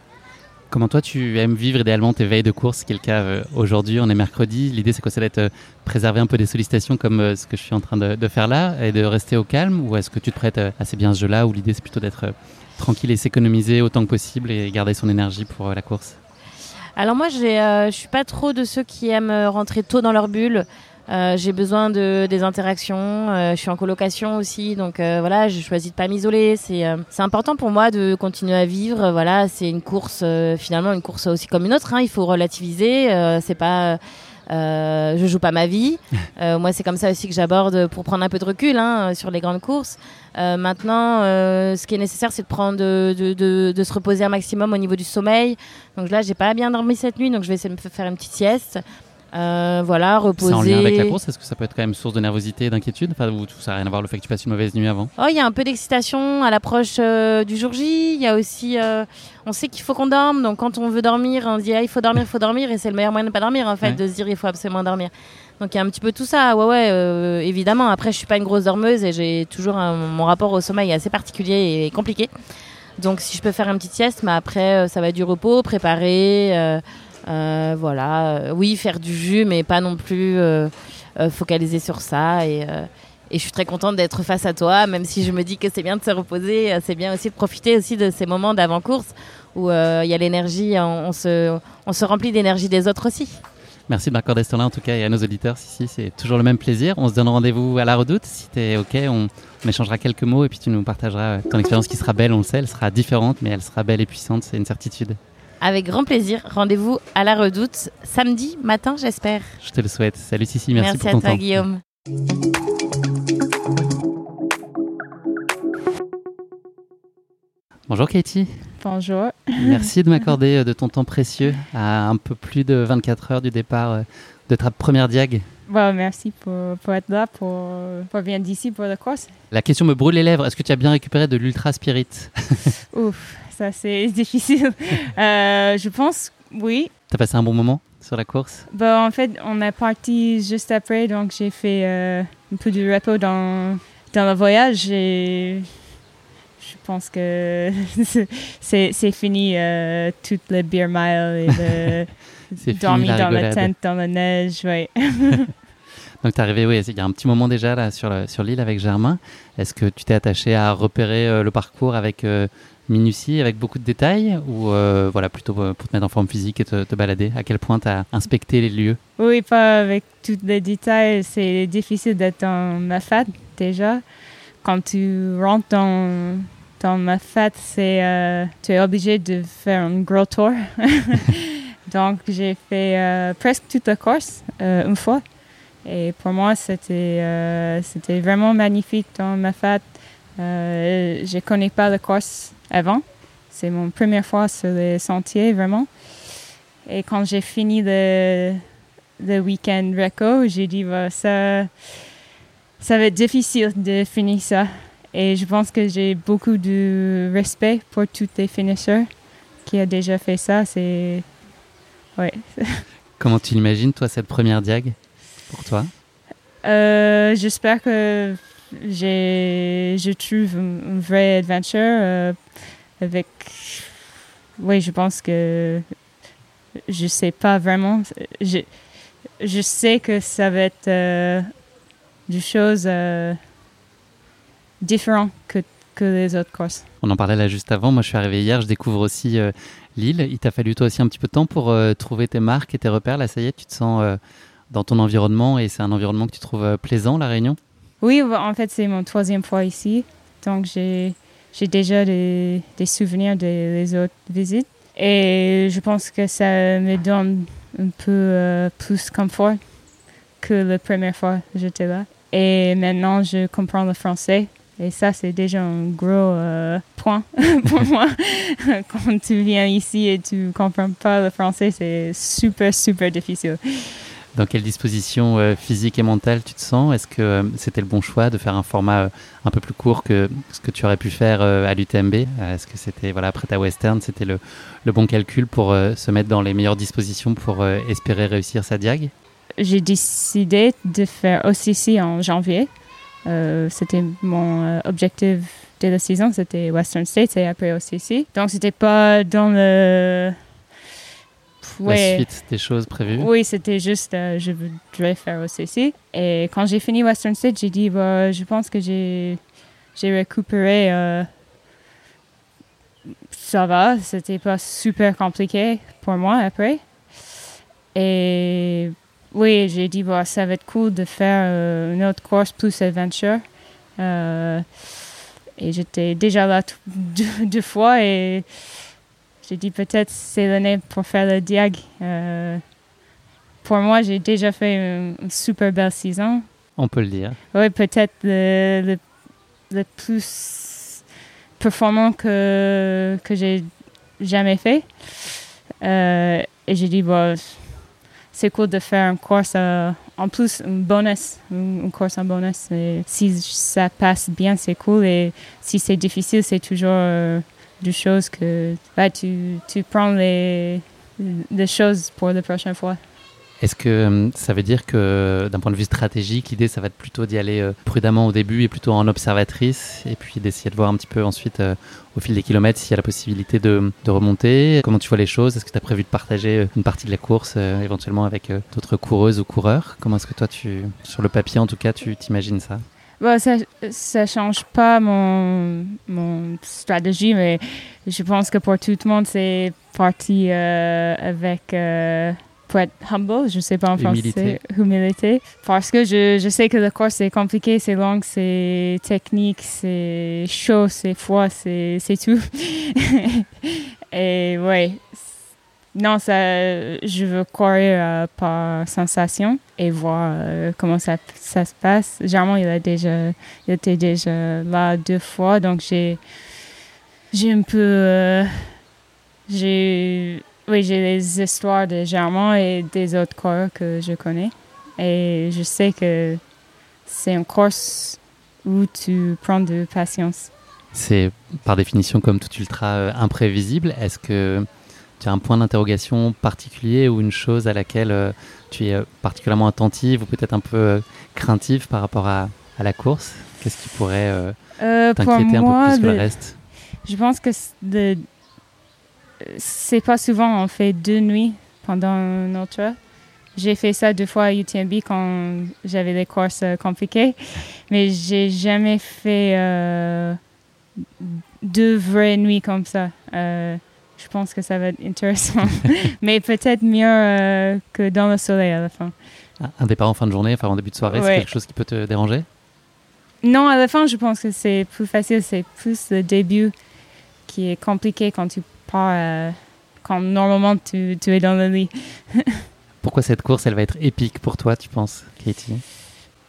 Comment toi tu aimes vivre idéalement tes veilles de course, le cas euh, aujourd'hui, on est mercredi. L'idée c'est quoi? C'est d'être euh, préserver un peu des sollicitations comme euh, ce que je suis en train de, faire là et de rester au calme? Ou est-ce que tu te prêtes euh, assez bien à ce jeu-là où l'idée c'est plutôt d'être euh, tranquille et s'économiser autant que possible et garder son énergie pour euh, la course? Alors moi, j'ai, euh, je suis pas trop de ceux qui aiment euh, rentrer tôt dans leur bulle. Euh, j'ai besoin de des interactions. Euh, je suis en colocation aussi, donc euh, voilà, j'ai choisi de pas m'isoler. C'est c'est important pour moi de continuer à vivre. Voilà, c'est une course finalement une course aussi comme une autre. Hein, il faut relativiser. C'est pas euh, je joue pas ma vie. [laughs] Euh, moi, c'est comme ça aussi que j'aborde pour prendre un peu de recul hein, sur les grandes courses. Euh, maintenant, euh, ce qui est nécessaire, c'est de prendre, de, de, de, de se reposer un maximum au niveau du sommeil. Donc là, j'ai pas bien dormi cette nuit, donc je vais essayer de me faire une petite sieste. Euh, voilà, reposer. C'est en lien avec la course Est-ce que ça peut être quand même source de nervosité et d'inquiétude? Enfin, ou tout ça n'a rien à voir le fait que tu passes une mauvaise nuit avant Oh, il y a un peu d'excitation à l'approche euh, du jour J. Il y a aussi, euh, on sait qu'il faut qu'on dorme, donc quand on veut dormir, on dit ah, il faut dormir, il faut dormir, et c'est le meilleur moyen de ne pas dormir en fait, Ouais. de se dire il faut absolument dormir. Donc il y a un petit peu tout ça, ouais ouais, évidemment. Après, je suis pas une grosse dormeuse et j'ai toujours un- mon rapport au sommeil est assez particulier et compliqué. Donc si je peux faire une petite sieste, mais après ça va être du repos, préparer, voilà. Euh, oui, faire du jus, mais pas non plus euh, euh, focaliser sur ça et euh, je suis très contente d'être face à toi, même si je me dis que c'est bien de se reposer, euh, c'est bien aussi de profiter aussi de ces moments d'avant-course où euh, il y a l'énergie, on, se, remplit d'énergie des autres aussi. Merci ce temps-là en tout cas et à nos auditeurs. Si, c'est toujours le même plaisir. On se donne rendez-vous à la redoute. Si t'es OK, on, on échangera quelques mots et puis tu nous partageras euh, ton expérience qui sera belle, on le sait. Elle sera différente, mais elle sera belle et puissante, c'est une certitude. Avec grand plaisir, rendez-vous à la redoute samedi matin, j'espère. Je te le souhaite. Salut Sissi, merci, pour à ton toi, temps. Guillaume. Bonjour Katie. Bonjour. Merci de [laughs] m'accorder euh, de ton temps précieux à un peu plus de 24 heures du départ euh, de ta première diag. Bon, merci pour, pour être là, pour, pour venir d'ici pour la course. La question me brûle les lèvres. Est-ce que tu as bien récupéré de l'Ultra Spirit? [laughs] Ouf, ça c'est [laughs] difficile. Euh, je pense, oui. T'as passé un bon moment sur la course? Bon, en fait, on est parti juste après, donc j'ai fait euh, un peu de repos dans, dans le voyage et je pense que [laughs] c'est fini euh, toute le beer mile et le C'est fini dormir la dans la tente, dans la neige, ouais. [laughs] Donc t'es arrivé, oui, il y a un petit moment déjà là sur, le- sur l'île avec Germain. Est-ce que tu t'es attaché à repérer euh, le parcours avec euh, minutie, avec beaucoup de détails Ou euh, voilà, plutôt pour te mettre en forme physique et te, te balader? À quel point tu as inspecté les lieux? Oui, pas avec tous les détails. C'est difficile d'être dans ma fat déjà. Quand tu rentres dans, dans ma c'est, euh, tu es obligé de faire un gros tour. [laughs] Donc, j'ai fait euh, presque toute la course euh, une fois. Et pour moi, c'était, euh, vraiment magnifique dans ma fat. Euh, je ne connais pas la course avant. C'est mon première fois sur les sentiers, vraiment. Et quand j'ai fini le, le week-end Reco, j'ai dit, bah, ça, ça va être difficile de finir ça. Et je pense que j'ai beaucoup de respect pour tous les finishers qui ont déjà fait ça. C'est. Ouais. [laughs] Comment tu l'imagines, toi, cette première diag pour toi? Euh, J'espère que je trouve une, vraie adventure euh, avec. Oui, je pense que je sais pas vraiment. Je, je sais que ça va être euh, des choses euh, différentes que, que les autres courses. On en parlait là juste avant. Moi, je suis arrivé hier, je découvre aussi l'île. Il t'a fallu toi aussi un petit peu de temps pour euh, trouver tes marques et tes repères. Là, ça y est, tu te sens euh, dans ton environnement et c'est un environnement que tu trouves euh, plaisant, La Réunion? Oui, en fait, c'est mon troisième fois ici. Donc, j'ai déjà des, des souvenirs des les autres visites. Et je pense que ça me donne un peu plus confort que la première fois que j'étais là. Et maintenant, je comprends le français. Et ça, c'est déjà un gros euh, point [laughs] pour moi. [laughs] Quand tu viens ici et tu comprends pas le français, c'est super, super difficile. Dans quelle disposition euh, physique et mentale tu te sens? Est-ce que euh, c'était le bon choix de faire un format euh, un peu plus court que ce que tu aurais pu faire à l'UTMB Est-ce que c'était, voilà, après ta Western, c'était le, le bon calcul pour se mettre dans les meilleures dispositions pour espérer réussir sa diag? J'ai décidé de faire OCC en janvier. Euh, c'était mon euh, objectif de la saison, c'était Western States et après OCC. Donc, c'était pas dans le. La suite des choses prévues Oui, c'était juste, euh, je voudrais faire OCC. Et quand j'ai fini Western States, j'ai dit, bah, je pense que j'ai, j'ai récupéré. euh, ça va, c'était pas super compliqué pour moi après. Et oui, j'ai dit, bah, ça va être cool de faire euh, une autre course plus adventure. Euh, et j'étais déjà là deux, deux fois et j'ai dit peut-être c'est l'année pour faire le diag. Euh, pour moi, j'ai déjà fait une, une super belle saison. On peut le dire. Oui, peut-être le, le, le plus performant que, que j'ai jamais fait. Et j'ai dit, bon, c'est cool de faire une course euh, en plus, un bonus, une, course en bonus. Si ça passe bien, c'est cool. Et si c'est difficile, c'est toujours euh, des choses que bah, tu, tu prends les, les choses pour la prochaine fois. Est-ce que euh, ça veut dire que d'un point de vue stratégique, l'idée, ça va être plutôt d'y aller euh, prudemment au début et plutôt en observatrice, et puis d'essayer de voir un petit peu ensuite, euh, au fil des kilomètres, s'il y a la possibilité de, de remonter? Comment tu vois les choses? Est-ce que tu as prévu de partager une partie de la course éventuellement avec d'autres coureuses ou coureurs? Comment est-ce que toi, tu, sur le papier en tout cas, tu t'imagines ça? Bon, ça ça change pas mon, mon stratégie, mais je pense que pour tout le monde, c'est parti avec pour être humble, je sais pas en Humilité. français, humilité. Parce que je, je sais que la course c'est compliqué, c'est long, c'est technique, c'est chaud, c'est froid, c'est tout. [laughs] Et ouais, non, ça, je veux courir euh, par sensation et voir euh, comment ça, ça se passe. Généralement, il a déjà, il était déjà là deux fois, donc j'ai, j'ai un peu, euh, j'ai, oui, j'ai les histoires de Germain et des autres coureurs que je connais, et je sais que c'est une course où tu prends de patience. C'est par définition comme tout ultra euh, imprévisible. Est-ce que tu as un point d'interrogation particulier ou une chose à laquelle euh, tu es euh, particulièrement attentive ou peut-être un peu euh, craintive par rapport à, à la course? Qu'est-ce qui pourrait pour t'inquiéter un peu plus que le reste? Je pense que de- c'est pas souvent on fait deux nuits pendant ultra. J'ai fait ça deux fois à UTMB quand j'avais des courses euh, compliquées, mais j'ai jamais fait euh, deux vraies nuits comme ça. Euh, je pense que ça va être intéressant, [laughs] mais peut-être mieux euh, que dans le soleil à la fin. Un- Un départ en fin de journée, enfin en début de soirée, c'est quelque chose qui peut te déranger? Non, à la fin, je pense que c'est plus facile. C'est plus le début qui est compliqué quand tu pars, euh, quand normalement tu, tu es dans le lit. [laughs] Pourquoi cette course, elle va être épique pour toi, tu penses, Katie?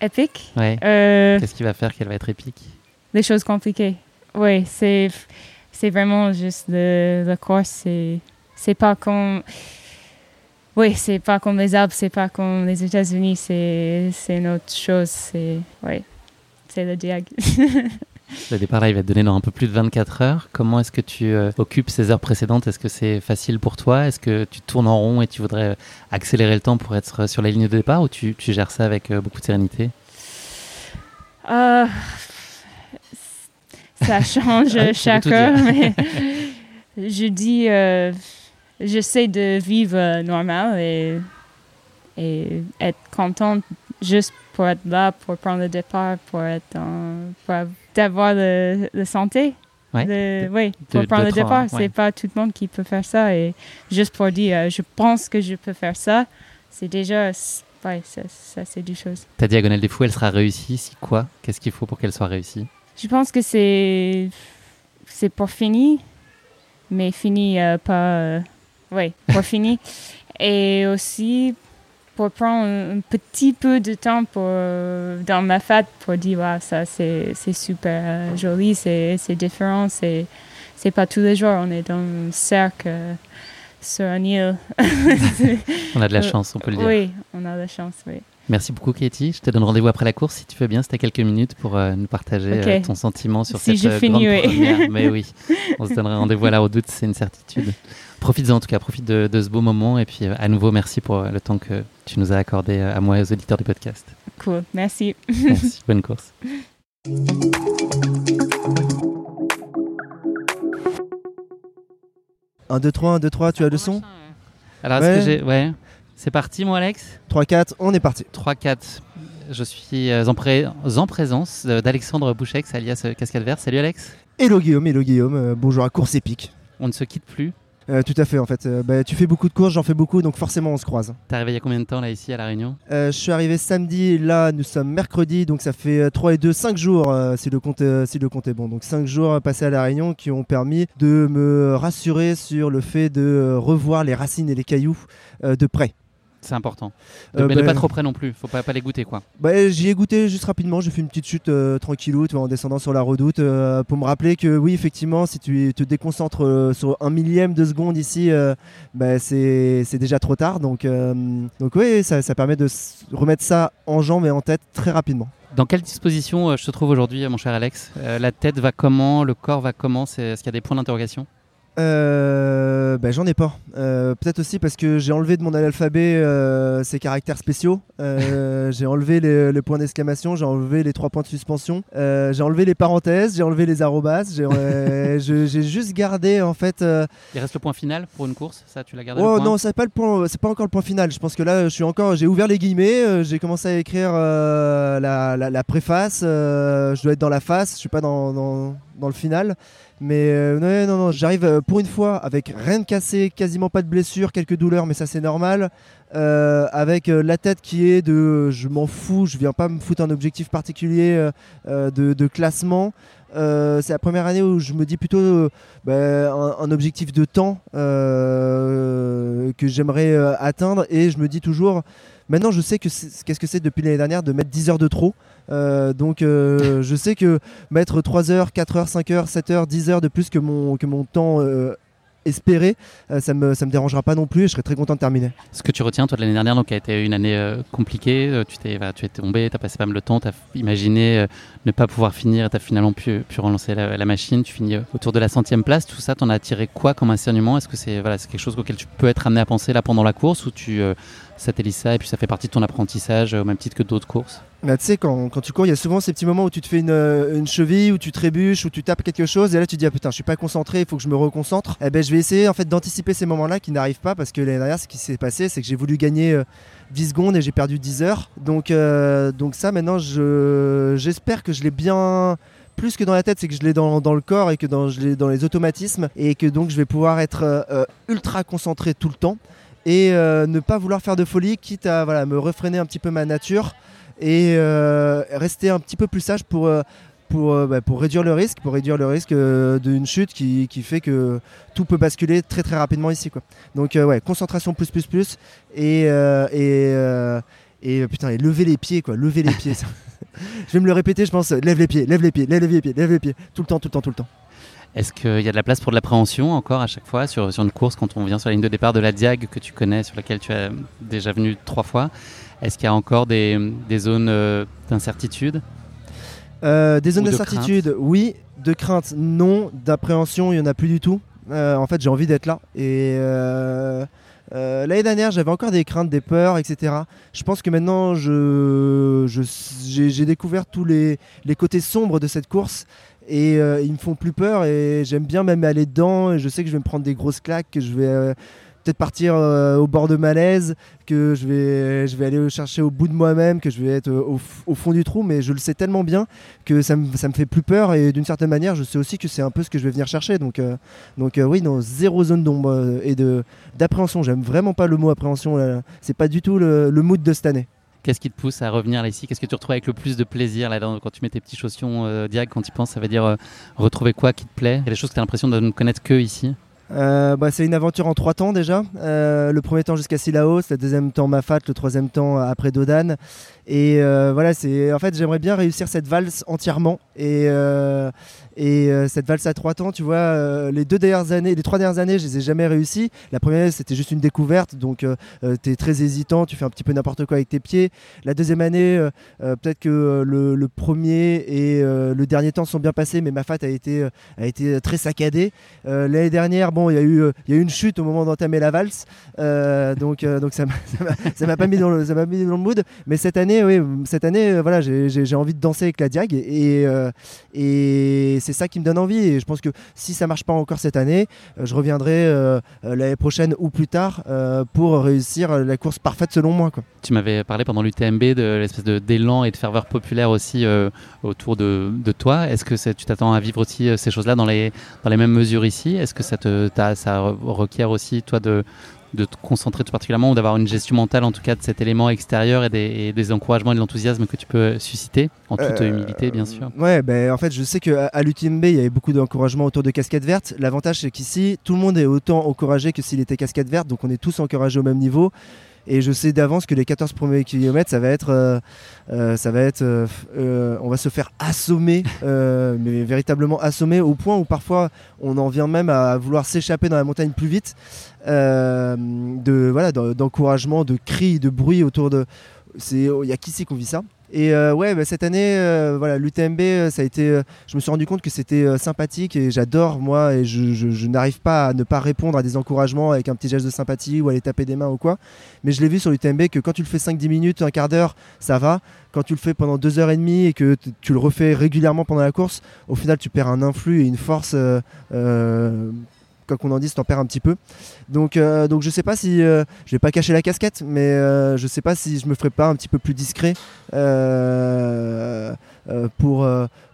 Épique? Ouais. Euh, Qu'est-ce qui va faire qu'elle va être épique? Les choses compliquées. Oui, c'est, c'est vraiment juste le, la course. C'est, c'est pas comme. Oui, c'est pas comme les Alpes, c'est pas comme les États-Unis, c'est, c'est une autre chose. C'est, oui, c'est le diag. [laughs] Le départ là, il va te donner dans un peu plus de 24 heures. Comment est-ce que tu euh, occupes ces heures précédentes? Est-ce que c'est facile pour toi? Est-ce que tu tournes en rond et tu voudrais euh, accélérer le temps pour être euh, sur la ligne de départ ou tu, tu gères ça avec euh, beaucoup de sérénité? Euh, ça change [laughs] peux chaque heure, mais [laughs] je dis, j'essaie de vivre normal et, et être contente juste pour être là, pour prendre le départ, pour être en, pour avoir le, le santé. Ouais. De- oui, pour de- prendre le départ. ouais. C'est pas tout le monde qui peut faire ça. Et juste pour dire, euh, je pense que je peux faire ça, c'est déjà, ouais, ça, ça c'est du chose. Ta diagonale des fous, elle sera réussie si quoi? Qu'est-ce qu'il faut pour qu'elle soit réussie? Je pense que c'est c'est pour fini, mais fini euh, pas. euh, oui, pour [laughs] fini. Et aussi pour prendre un, petit peu de temps pour, euh, dans ma fête pour dire ouais, ça c'est c'est super joli, c'est c'est différent, c'est c'est pas tous les jours, on est dans un cercle sur un île. [laughs] On a de la Euh, chance, on peut le dire. Oui, on a la chance, oui. Merci beaucoup, Katie. Je te donne rendez-vous après la course, si tu veux bien. C'était quelques minutes pour euh, nous partager euh, ton sentiment sur Si cette je finis, grande oui. première. [laughs] Mais oui, on se donnera rendez-vous à la redoute, c'est une certitude. Profites-en en tout cas, profite de, de ce beau moment. Et puis, euh, à nouveau, merci pour euh, le temps que tu nous as accordé euh, à moi et aux auditeurs du podcast. Cool, merci. Merci, [laughs] bonne course. 1, 2, 3, 1, 2, 3, tu as le son? Alors, est-ce que j'ai. Ouais. C'est parti, moi, Alex? 3, 4, on est parti. 3-4. Je suis en, pré- en présence d'Alexandre Bouchex, alias Cascade Vert. Salut, Alex. Hello Guillaume, hello Guillaume, euh, bonjour à Course Épique. On ne se quitte plus. Euh, tout à fait en fait, Euh, bah, tu fais beaucoup de courses, j'en fais beaucoup, donc forcément on se croise. T'es arrivé il y a combien de temps, là, ici, à La Réunion? Euh, je suis arrivé samedi, là nous sommes mercredi, donc ça fait euh, 3 et 2, 5 jours si, le compte, si le compte est bon. Donc 5 jours passés à La Réunion qui ont permis de me rassurer sur le fait de revoir les racines et les cailloux de près. C'est important. De- Euh, mais de bah, pas trop près non plus. Faut pas, pas les goûter, quoi. Bah, j'y ai goûté juste rapidement, j'ai fait une petite chute euh, tranquillou tu vois, en descendant sur la redoute euh, pour me rappeler que oui effectivement si tu te déconcentres euh, sur un millième de seconde ici bah, c'est déjà trop tard donc, donc oui ça, ça permet de remettre ça en jambes et en tête très rapidement. Dans quelle disposition je te trouve aujourd'hui, mon cher Alex? La tête va comment? Le corps va comment? Est-ce qu'il y a des points d'interrogation? Euh, bah, j'en ai pas. Euh, Peut-être aussi parce que j'ai enlevé de mon alphabet euh, ces caractères spéciaux. Euh, [laughs] j'ai enlevé les, le point d'exclamation, j'ai enlevé les trois points de suspension, euh, j'ai enlevé les parenthèses, j'ai enlevé les arrobas. J'ai [laughs] euh, juste gardé en fait. euh, Il reste le point final pour une course Ça, tu l'as gardé Oh le point non, c'est pas le point, c'est pas encore le point final. Je pense que là, je suis encore, j'ai ouvert les guillemets, euh, j'ai commencé à écrire euh, la, la- la préface. euh, je dois être dans la face, je suis pas dans, dans- dans le final. Mais euh, non, non, non, j'arrive euh, pour une fois avec rien de cassé, quasiment pas de blessure, quelques douleurs, mais ça c'est normal. Euh, avec la tête qui est de, je m'en fous, je viens pas me foutre un objectif particulier de, classement. C'est la première année où je me dis plutôt bah, un, objectif de temps que j'aimerais atteindre et je me dis toujours maintenant je sais que qu'est-ce que c'est depuis l'année dernière de mettre 10 heures de trop Euh, donc euh, je sais que mettre 3 heures 4 heures 5 heures 7 heures 10 heures de plus que mon, que mon temps euh, espéré ça me ça me dérangera pas non plus et je serai très content de terminer Ce que tu retiens, toi, de l'année dernière, donc, a été une année compliquée. tu t'es voilà, tu es tombé, tu as passé pas mal de temps, tu as imaginé ne pas pouvoir finir tu as finalement pu, pu relancer la, machine. Tu finis autour de la centième place. Tout ça, t'en as tiré quoi comme enseignement? Est-ce que c'est voilà, quelque chose auquel tu peux être amené à penser là pendant la course ou tu euh, ça et puis ça fait partie de ton apprentissage euh, au même titre que d'autres courses? Bah, tu sais, quand, quand tu cours, il y a souvent ces petits moments où tu te fais une, euh, une cheville, où tu trébuches, où tu tapes quelque chose, et là tu te dis ah putain, je suis pas concentré, il faut que je me reconcentre. Eh ben, je vais essayer en fait d'anticiper ces moments-là qui n'arrivent pas parce que l'année dernière, ce qui s'est passé, c'est que j'ai voulu gagner euh, 10 secondes et j'ai perdu 10 heures. Donc, euh, donc ça, maintenant, je, j'espère que je l'ai bien. Plus que dans la tête, c'est que je l'ai dans, le corps et que dans, je l'ai dans les automatismes et que donc je vais pouvoir être euh, euh, ultra concentré tout le temps et euh, ne pas vouloir faire de folie, quitte à voilà, me refréner un petit peu ma nature et rester un petit peu plus sage pour, pour, bah, pour réduire le risque, pour réduire le risque d'une chute qui, qui fait que tout peut basculer très très rapidement ici. Quoi. Donc ouais, concentration plus plus plus et, et, et putain, et lever les pieds quoi, lever les pieds. ça. [laughs] je vais me le répéter, je pense, lève les pieds, lève les pieds, lève les pieds, lève les pieds, tout le temps, tout le temps, tout le temps. Est-ce qu'il y a de la place pour de l'appréhension encore à chaque fois sur, sur une course quand on vient sur la ligne de départ de la Diag que tu connais, sur laquelle tu as déjà venu trois fois? Est-ce qu'il y a encore des, des zones euh, d'incertitude? Euh, des zones de d'incertitude, oui. De crainte, non. D'appréhension, il n'y en a plus du tout. Euh, en fait, j'ai envie d'être là. Et euh, euh, l'année dernière, j'avais encore des craintes, des peurs, etc. Je pense que maintenant, j'ai, découvert tous les, côtés sombres de cette course. Et euh, ils me font plus peur. Et j'aime bien même aller dedans. Et je sais que je vais me prendre des grosses claques, que je vais. Euh, peut-être partir euh, au bord de malaise, que je vais, je vais aller chercher au bout de moi-même, que je vais être au, au fond du trou, mais je le sais tellement bien que ça me, ça me fait plus peur et d'une certaine manière, je sais aussi que c'est un peu ce que je vais venir chercher. Donc, euh, donc euh, oui, non, zéro zone d'ombre euh, et d'appréhension. J'aime vraiment pas le mot appréhension. C'est pas du tout le, mood de cette année. Qu'est-ce qui te pousse à revenir ici? Qu'est-ce que tu retrouves avec le plus de plaisir là quand tu mets tes petits chaussons euh, quand tu penses? Ça veut dire euh, retrouver quoi qui te plaît? Il y a des choses que tu as l'impression de ne connaître que ici? Euh, bah, c'est une aventure en trois temps déjà. Euh, le premier temps jusqu'à Silaos, le deuxième temps Mafat, le troisième temps après Dodan. Et euh, voilà, c'est en fait j'aimerais bien réussir cette valse entièrement. Et, euh, et euh, cette valse à trois temps, tu vois, euh, les deux dernières années, les trois dernières années, je les ai jamais réussi. La première c'était juste une découverte, donc euh, tu es très hésitant, tu fais un petit peu n'importe quoi avec tes pieds. La deuxième année, euh, euh, peut-être que euh, le, premier et euh, le dernier temps sont bien passés, mais Mafat a été, euh, a été très saccadé. Euh, L'année dernière, bon, il y, a eu, euh, y a eu une chute au moment d'entamer la valse, euh, donc, euh, donc ça m'a- [laughs] pas mis dans le, ça mis dans le mood. Mais cette année, oui, cette année, voilà, j'ai envie de danser avec la Diag et, et c'est ça qui me donne envie. Et je pense que si ça marche pas encore cette année, je reviendrai l'année prochaine ou plus tard pour réussir la course parfaite selon moi. Quoi. Tu m'avais parlé pendant l'UTMB de l'espèce d'élan et de ferveur populaire aussi autour de, de toi. Est-ce que tu t'attends à vivre aussi ces choses-là dans les, dans les mêmes mesures ici? Est-ce que ça, ça re- requiert aussi, toi, de, de te concentrer tout particulièrement ou d'avoir une gestion mentale, en tout cas, de cet élément extérieur et des, et des encouragements et de l'enthousiasme que tu peux susciter, en toute Euh, humilité, bien sûr Ouais, ben en fait, je sais qu'à à, l'UTMB, il y avait beaucoup d'encouragement autour de casquettes vertes. L'avantage, c'est qu'ici, tout le monde est autant encouragé que s'il était casquette verte, donc on est tous encouragés au même niveau. Et je sais d'avance que les 14 premiers kilomètres, ça va être, euh, euh, ça va être, euh, on va se faire assommer, [laughs] mais véritablement assommer au point où parfois on en vient même à vouloir s'échapper dans la montagne plus vite, de voilà, d'en- d'encouragement, de cris, de bruit autour de. C'est, il y a qu'ici qu'on vit ça? Et euh, ouais, bah, cette année, euh, voilà, l'UTMB, euh, ça a été. je me suis rendu compte que c'était sympathique et j'adore moi et je, n'arrive pas à ne pas répondre à des encouragements avec un petit geste de sympathie ou aller taper des mains ou quoi. Mais je l'ai vu sur l'UTMB que quand tu le fais 5-10 minutes, un quart d'heure, ça va. Quand tu le fais pendant 2 heures et et que tu le refais régulièrement pendant la course, au final, tu perds un influx et une force. Quoi qu'on en dise, t'en perds un petit peu. Donc, euh, donc je sais pas si euh, je vais pas cacher la casquette, mais euh, je sais pas si je me ferai pas un petit peu plus discret euh, euh, pour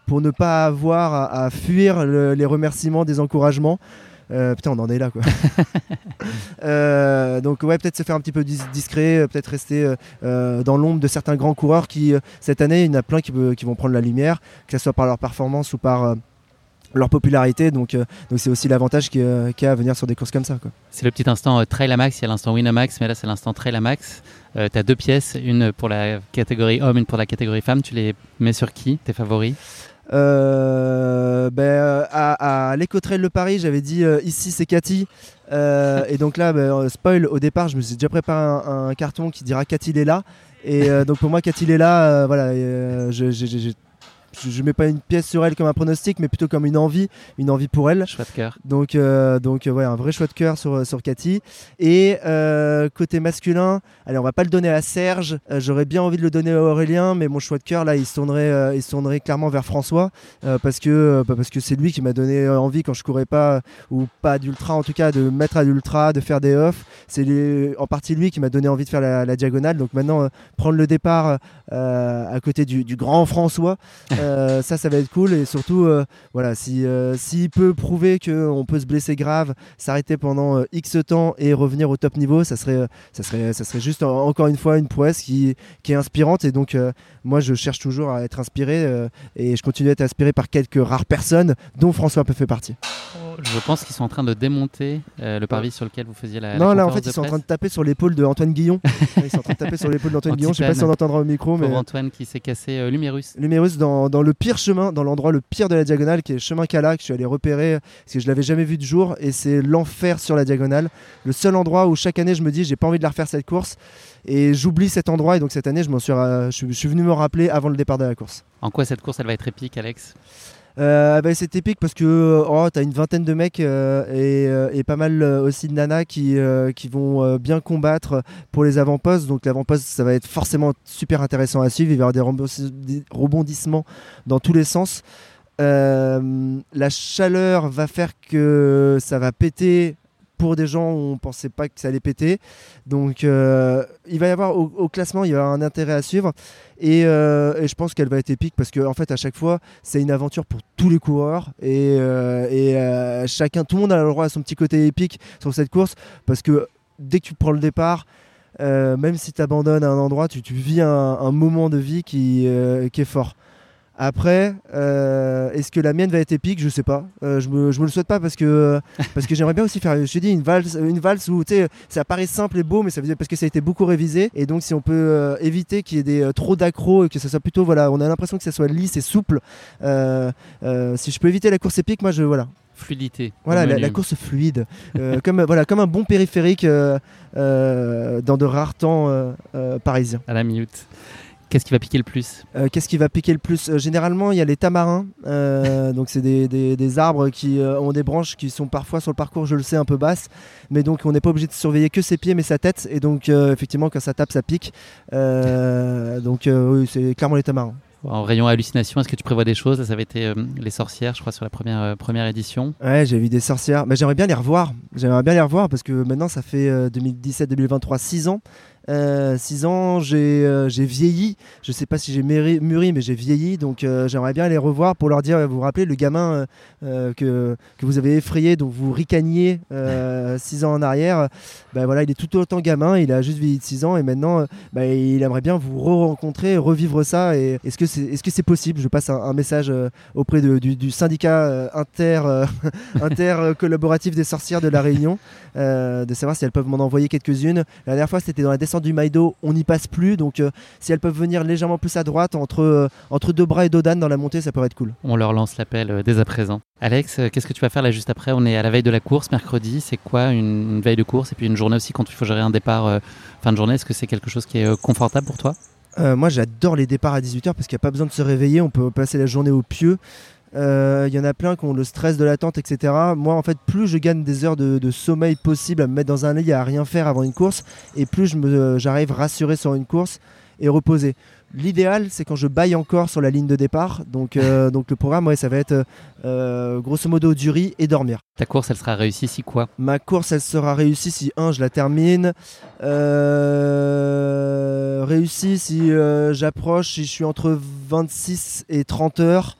pour ne pas avoir à, à fuir le- les remerciements, des encouragements. Euh, putain, on en est là quoi. [laughs] Euh, donc ouais, peut-être se faire un petit peu dis- discret, peut-être rester euh, dans l'ombre de certains grands coureurs qui cette année, il y en a plein qui, vont prendre la lumière, que ce soit par leur performance ou par leur popularité. Donc euh, donc c'est aussi l'avantage qu'il y a qu'il y a à venir sur des courses comme ça quoi. C'est le petit instant euh, Trail à Max, il y a l'instant Winamax, mais là c'est l'instant Trail à Max. tu as deux pièces, une pour la catégorie homme, une pour la catégorie femme. Tu les mets sur qui Tes favoris? Euh, ben, euh, à, à l'Ecotrail de Paris, j'avais dit euh, ici c'est Cathy. Euh, et donc là, ben, euh, spoil, au départ, je me suis déjà préparé un, un carton qui dira Cathy est là. Et euh, donc pour moi, Cathy est là. voilà, euh, je, mets pas une pièce sur elle comme un pronostic, mais plutôt comme une envie, une envie pour elle. Choix de cœur. Donc, euh, donc euh, ouais, un vrai choix de cœur sur, sur Cathy. Et euh, côté masculin, allez, on va pas le donner à Serge. Euh, J'aurais bien envie de le donner à Aurélien, mais mon choix de cœur là, il se tournerait, il se tournerait clairement vers François parce que bah, parce que c'est lui qui m'a donné envie quand je courais pas ou pas d'ultra en tout cas de me mettre à l'ultra, de faire des offs. C'est en partie lui qui m'a donné envie de faire la, la diagonale. Donc maintenant prendre le départ à côté du, du grand François, euh, ça ça va être cool. Et surtout euh, voilà si euh, s'il peut prouver qu'on peut se blesser grave, s'arrêter pendant X temps et revenir au top niveau, ça serait ça serait juste en- encore une fois une prouesse qui est inspirante. Et donc moi je cherche toujours à être inspiré et je continue à être inspiré par quelques rares personnes dont François peut fait partie. Je pense qu'ils sont en train de démonter euh, le parvis sur lequel vous faisiez la. non la là en fait ils sont en train de taper sur l'épaule de Antoine Guillon. [laughs] ils sont en train de taper sur l'épaule d'Antoine Guillon. Je sais pas si on entendra au micro mais Pauvre Antoine qui s'est cassé euh. Lumérus dans, dans le pire chemin, dans l'endroit le pire de la diagonale, qui est le chemin Cala, que je suis allé repérer parce que je l'avais jamais vu de jour, et c'est l'enfer sur la diagonale. Le seul endroit où chaque année je me dis j'ai pas envie de la refaire cette course, et j'oublie cet endroit, et donc cette année je m'en suis, ra- je, suis- je suis venu me rappeler avant le départ de la course. En quoi cette course elle va être épique, Alex? Euh, bah, c'est épique parce que oh, tu as une vingtaine de mecs euh, et, euh, et pas mal euh, aussi de nanas qui, euh, qui vont euh, bien combattre pour les avant-postes. Donc l'avant-poste, ça va être forcément super intéressant à suivre. Il va y avoir des rebondis- des rebondissements dans tous les sens. Euh, la chaleur va faire que ça va péter pour des gens où on pensait pas que ça allait péter. Donc euh, il va y avoir au, classement, il y a un intérêt à suivre. Et, euh, et je pense qu'elle va être épique parce que en fait à chaque fois c'est une aventure pour tous les coureurs et, euh, chacun, tout le monde a le droit à son petit côté épique sur cette course parce que dès que tu prends le départ, même si tu abandonnes à un endroit, tu, vis un, moment de vie qui est fort. Après, euh, est-ce que la mienne va être épique? Je sais pas. Euh, je, me, je me le souhaite pas parce que, parce que j'aimerais bien aussi faire, je te dis, une valse, une valse où ça paraît simple et beau, mais ça veut dire parce que ça a été beaucoup révisé. Et donc, si on peut euh, éviter qu'il y ait des, euh, trop d'accros et que ça soit plutôt, voilà, on a l'impression que ça soit lisse et souple. euh, euh, si je peux éviter la course épique, moi, je, voilà. Fluidité. Voilà, la, course fluide, Euh, [laughs] comme, voilà, comme un bon périphérique euh, euh, dans de rares temps euh, euh, parisiens. À la minute. Qu'est-ce qui va piquer le plus? Euh, Qu'est-ce qui va piquer le plus? Euh, Généralement, il y a les tamarins. euh, donc, c'est des, des- des arbres qui ont des branches qui sont parfois sur le parcours, je le sais, un peu basses. Mais donc, on n'est pas obligé de surveiller que ses pieds, mais sa tête. Et donc, effectivement, quand ça tape, ça pique. Donc, oui, c'est clairement les tamarins. En rayon hallucination, est-ce que tu prévois des choses? Là, Ça avait été euh, les sorcières, je crois, sur la première, euh, première édition. Ouais, j'ai vu des sorcières. Mais j'aimerais bien les revoir. J'aimerais bien les revoir parce que maintenant, ça fait euh, 2017-2023, 6 ans. 6 ans, j'ai euh, j'ai vieilli. Je sais pas si j'ai mûri, mais j'ai vieilli. Donc euh, j'aimerais bien les revoir pour leur dire, vous vous rappelez, le gamin euh, euh, que, vous avez effrayé, dont vous ricaniez 6 ans en arrière. Ben voilà, il est tout autant gamin. Il a juste vieilli de 6 ans et maintenant, euh, ben, il aimerait bien vous re-rencontrer, revivre ça. Est-ce que c'est est -ce c'est possible? Je passe un, message euh, auprès du, syndicat euh, inter, euh, [laughs] inter-collaboratif des sorcières de La Réunion, euh, de savoir si elles peuvent m'en envoyer quelques-unes. La dernière fois, c'était dans la descente du Maïdo, on n'y passe plus, donc euh, si elles peuvent venir légèrement plus à droite, entre, euh, entre Dobra et Dodane dans la montée, ça pourrait être cool. On leur lance l'appel euh, dès à présent. Alex, qu'est-ce que tu vas faire là juste après? On est à la veille de la course, mercredi. C'est quoi une, une veille de course? Et puis une journée aussi quand il faut gérer un départ fin de journée. Est-ce que c'est quelque chose qui est confortable pour toi? Euh, moi, j'adore les départs à 18h parce qu'il n'y a pas besoin de se réveiller. On peut passer la journée au pieu. Euh, Il y en a plein qui ont le stress de l'attente, etc. Moi, en fait, plus je gagne des heures de, de sommeil possible à me mettre dans un lit à rien faire avant une course, et plus me- j'arrive rassuré sur une course et reposé. L'idéal, c'est quand je baille encore sur la ligne de départ. Donc, euh, [laughs] donc le programme, ouais, ça va être euh, grosso modo du riz et dormir. Ta course, elle sera réussie si quoi? Ma course, elle sera réussie si, un, je la termine. Euh, réussie si euh, j'approche, si je suis entre 26 et 30 heures.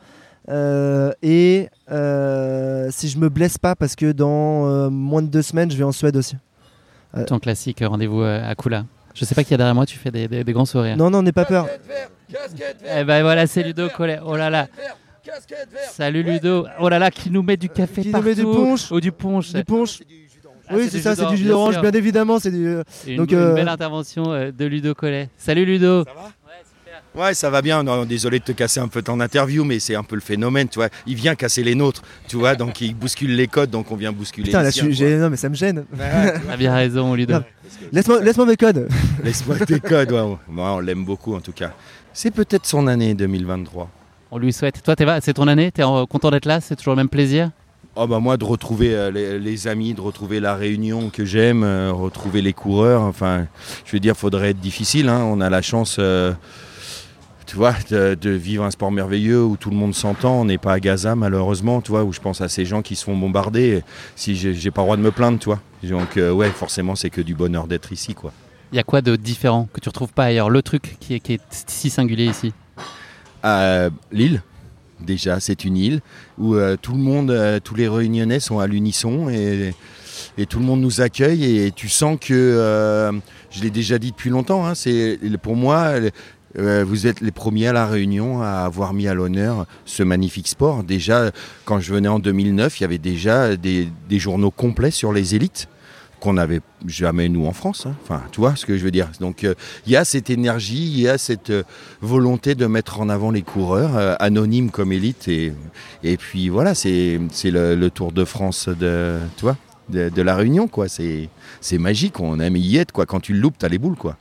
Euh, et euh, si je me blesse pas, parce que dans euh, moins de deux semaines, je vais en Suède aussi. Ton classique rendez-vous à Kula. Je sais pas qui y a derrière moi, tu fais des, des- des grands sourires. Non, non, n'aie pas peur. Eh ben voilà, c'est Ludo Collet. Oh là là. Salut Ludo. Oh là là, qui nous met du café Qui nous partout. met du punch. Ou du punch. Du punch. Ah, oui, c'est ça, c'est du jus d'orange, bien évidemment. C'est du. Une, Donc, une belle intervention de Ludo Collet. Salut Ludo. Ouais, ça va bien. Non, désolé de te casser un peu ton interview, mais c'est un peu le phénomène, tu vois. Il vient casser les nôtres, tu vois, donc il bouscule les codes, donc on vient bousculer Putain, les là, siens, non, mais ça me gêne. [laughs] T'as bien raison, Ludo. Laisse-moi laisse-moi mes codes. [laughs] Laisse-moi tes codes, ouais. ouais. Moi, on l'aime beaucoup en tout cas. C'est peut-être son année 2023. On lui souhaite. Toi, c'est ton année? T'es content d'être là? C'est toujours le même plaisir? Oh bah moi de retrouver euh, les, les amis, de retrouver la réunion que j'aime, euh, retrouver les coureurs, enfin je veux dire faudrait être difficile, hein. on a la chance euh, tu vois de, de vivre un sport merveilleux où tout le monde s'entend, on n'est pas à Gaza malheureusement, tu vois, où je pense à ces gens qui se font bombarder, si j'ai pas le droit de me plaindre, tu vois. Donc euh, ouais forcément c'est que du bonheur d'être ici quoi. Il y a quoi de différent que tu retrouves pas ailleurs? Le truc qui est, qui est si singulier ici? Euh, L'île, déjà, c'est une île où euh, tout le monde, euh, tous les Réunionnais sont à l'unisson et, et tout le monde nous accueille et tu sens que, euh, je l'ai déjà dit depuis longtemps, hein, c'est pour moi, vous êtes les premiers à la Réunion à avoir mis à l'honneur ce magnifique sport. Déjà, quand je venais en 2009, il y avait déjà des, journaux complets sur les élites qu'on n'avait jamais nous en France. hein. Enfin, tu vois ce que je veux dire. Donc, euh, il y a cette énergie, il y a cette euh, volonté de mettre en avant les coureurs, euh, anonymes comme élites. Et, puis voilà, c'est le, Tour de France de, de, la Réunion, quoi. C'est magique, on aime y être, quoi. Quand tu le loupes, t'as les boules, quoi.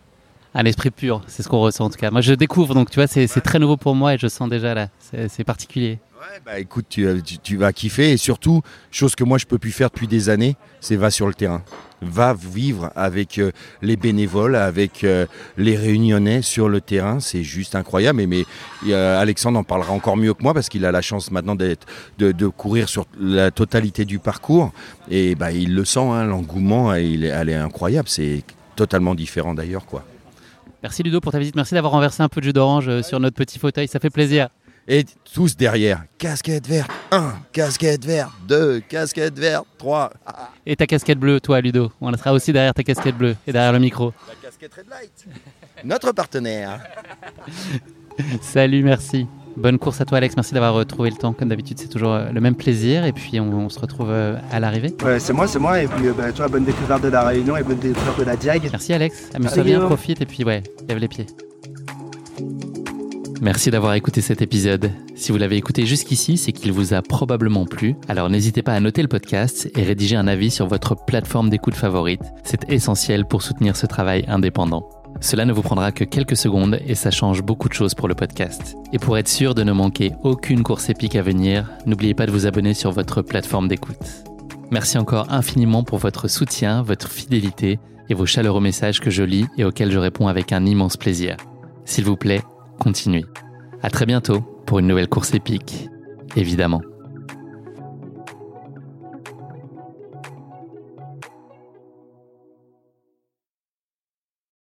Un esprit pur, c'est ce qu'on ressent en tout cas. Moi, je découvre, donc tu vois, c'est très nouveau pour moi et je sens déjà là. C'est particulier. Bah écoute, tu, euh, tu- vas kiffer et surtout, chose que moi je peux plus faire depuis des années, c'est va sur le terrain. Va vivre avec euh, les bénévoles, avec euh, les réunionnais sur le terrain, c'est juste incroyable. Mais Alexandre en parlera encore mieux que moi parce qu'il a la chance maintenant de, courir sur la totalité du parcours. Et bah, il le sent, hein, l'engouement, elle est incroyable. C'est totalement différent d'ailleurs. quoi. Merci Ludo pour ta visite. Merci d'avoir renversé un peu de jus d'orange euh, sur notre petit fauteuil. Ça fait plaisir. Et tous derrière, casquette verte 1, casquette verte 2, casquette verte 3. Et ta casquette bleue, toi, Ludo. On sera aussi derrière ta casquette bleue et derrière le micro. La casquette Red Light. Notre partenaire. [laughs] Salut, merci. Bonne course à toi, Alex. Merci d'avoir euh, trouvé le temps. Comme d'habitude, c'est toujours euh, le même plaisir. Et puis, on, on se retrouve euh, à l'arrivée. Ouais, c'est moi, c'est moi. Et puis, euh, bah, toi, bonne découverte de la Réunion et bonne découverte de la Diag. Merci, Alex. Amuse-toi bien, profite. Et puis, ouais, lève les pieds. Merci d'avoir écouté cet épisode. Si vous l'avez écouté jusqu'ici, c'est qu'il vous a probablement plu. Alors n'hésitez pas à noter le podcast et rédiger un avis sur votre plateforme d'écoute favorite. C'est essentiel pour soutenir ce travail indépendant. Cela ne vous prendra que quelques secondes et ça change beaucoup de choses pour le podcast. Et pour être sûr de ne manquer aucune course épique à venir, n'oubliez pas de vous abonner sur votre plateforme d'écoute. Merci encore infiniment pour votre soutien, votre fidélité et vos chaleureux messages que je lis et auxquels je réponds avec un immense plaisir. S'il vous plaît, continuez. À très bientôt pour une nouvelle course épique, évidemment.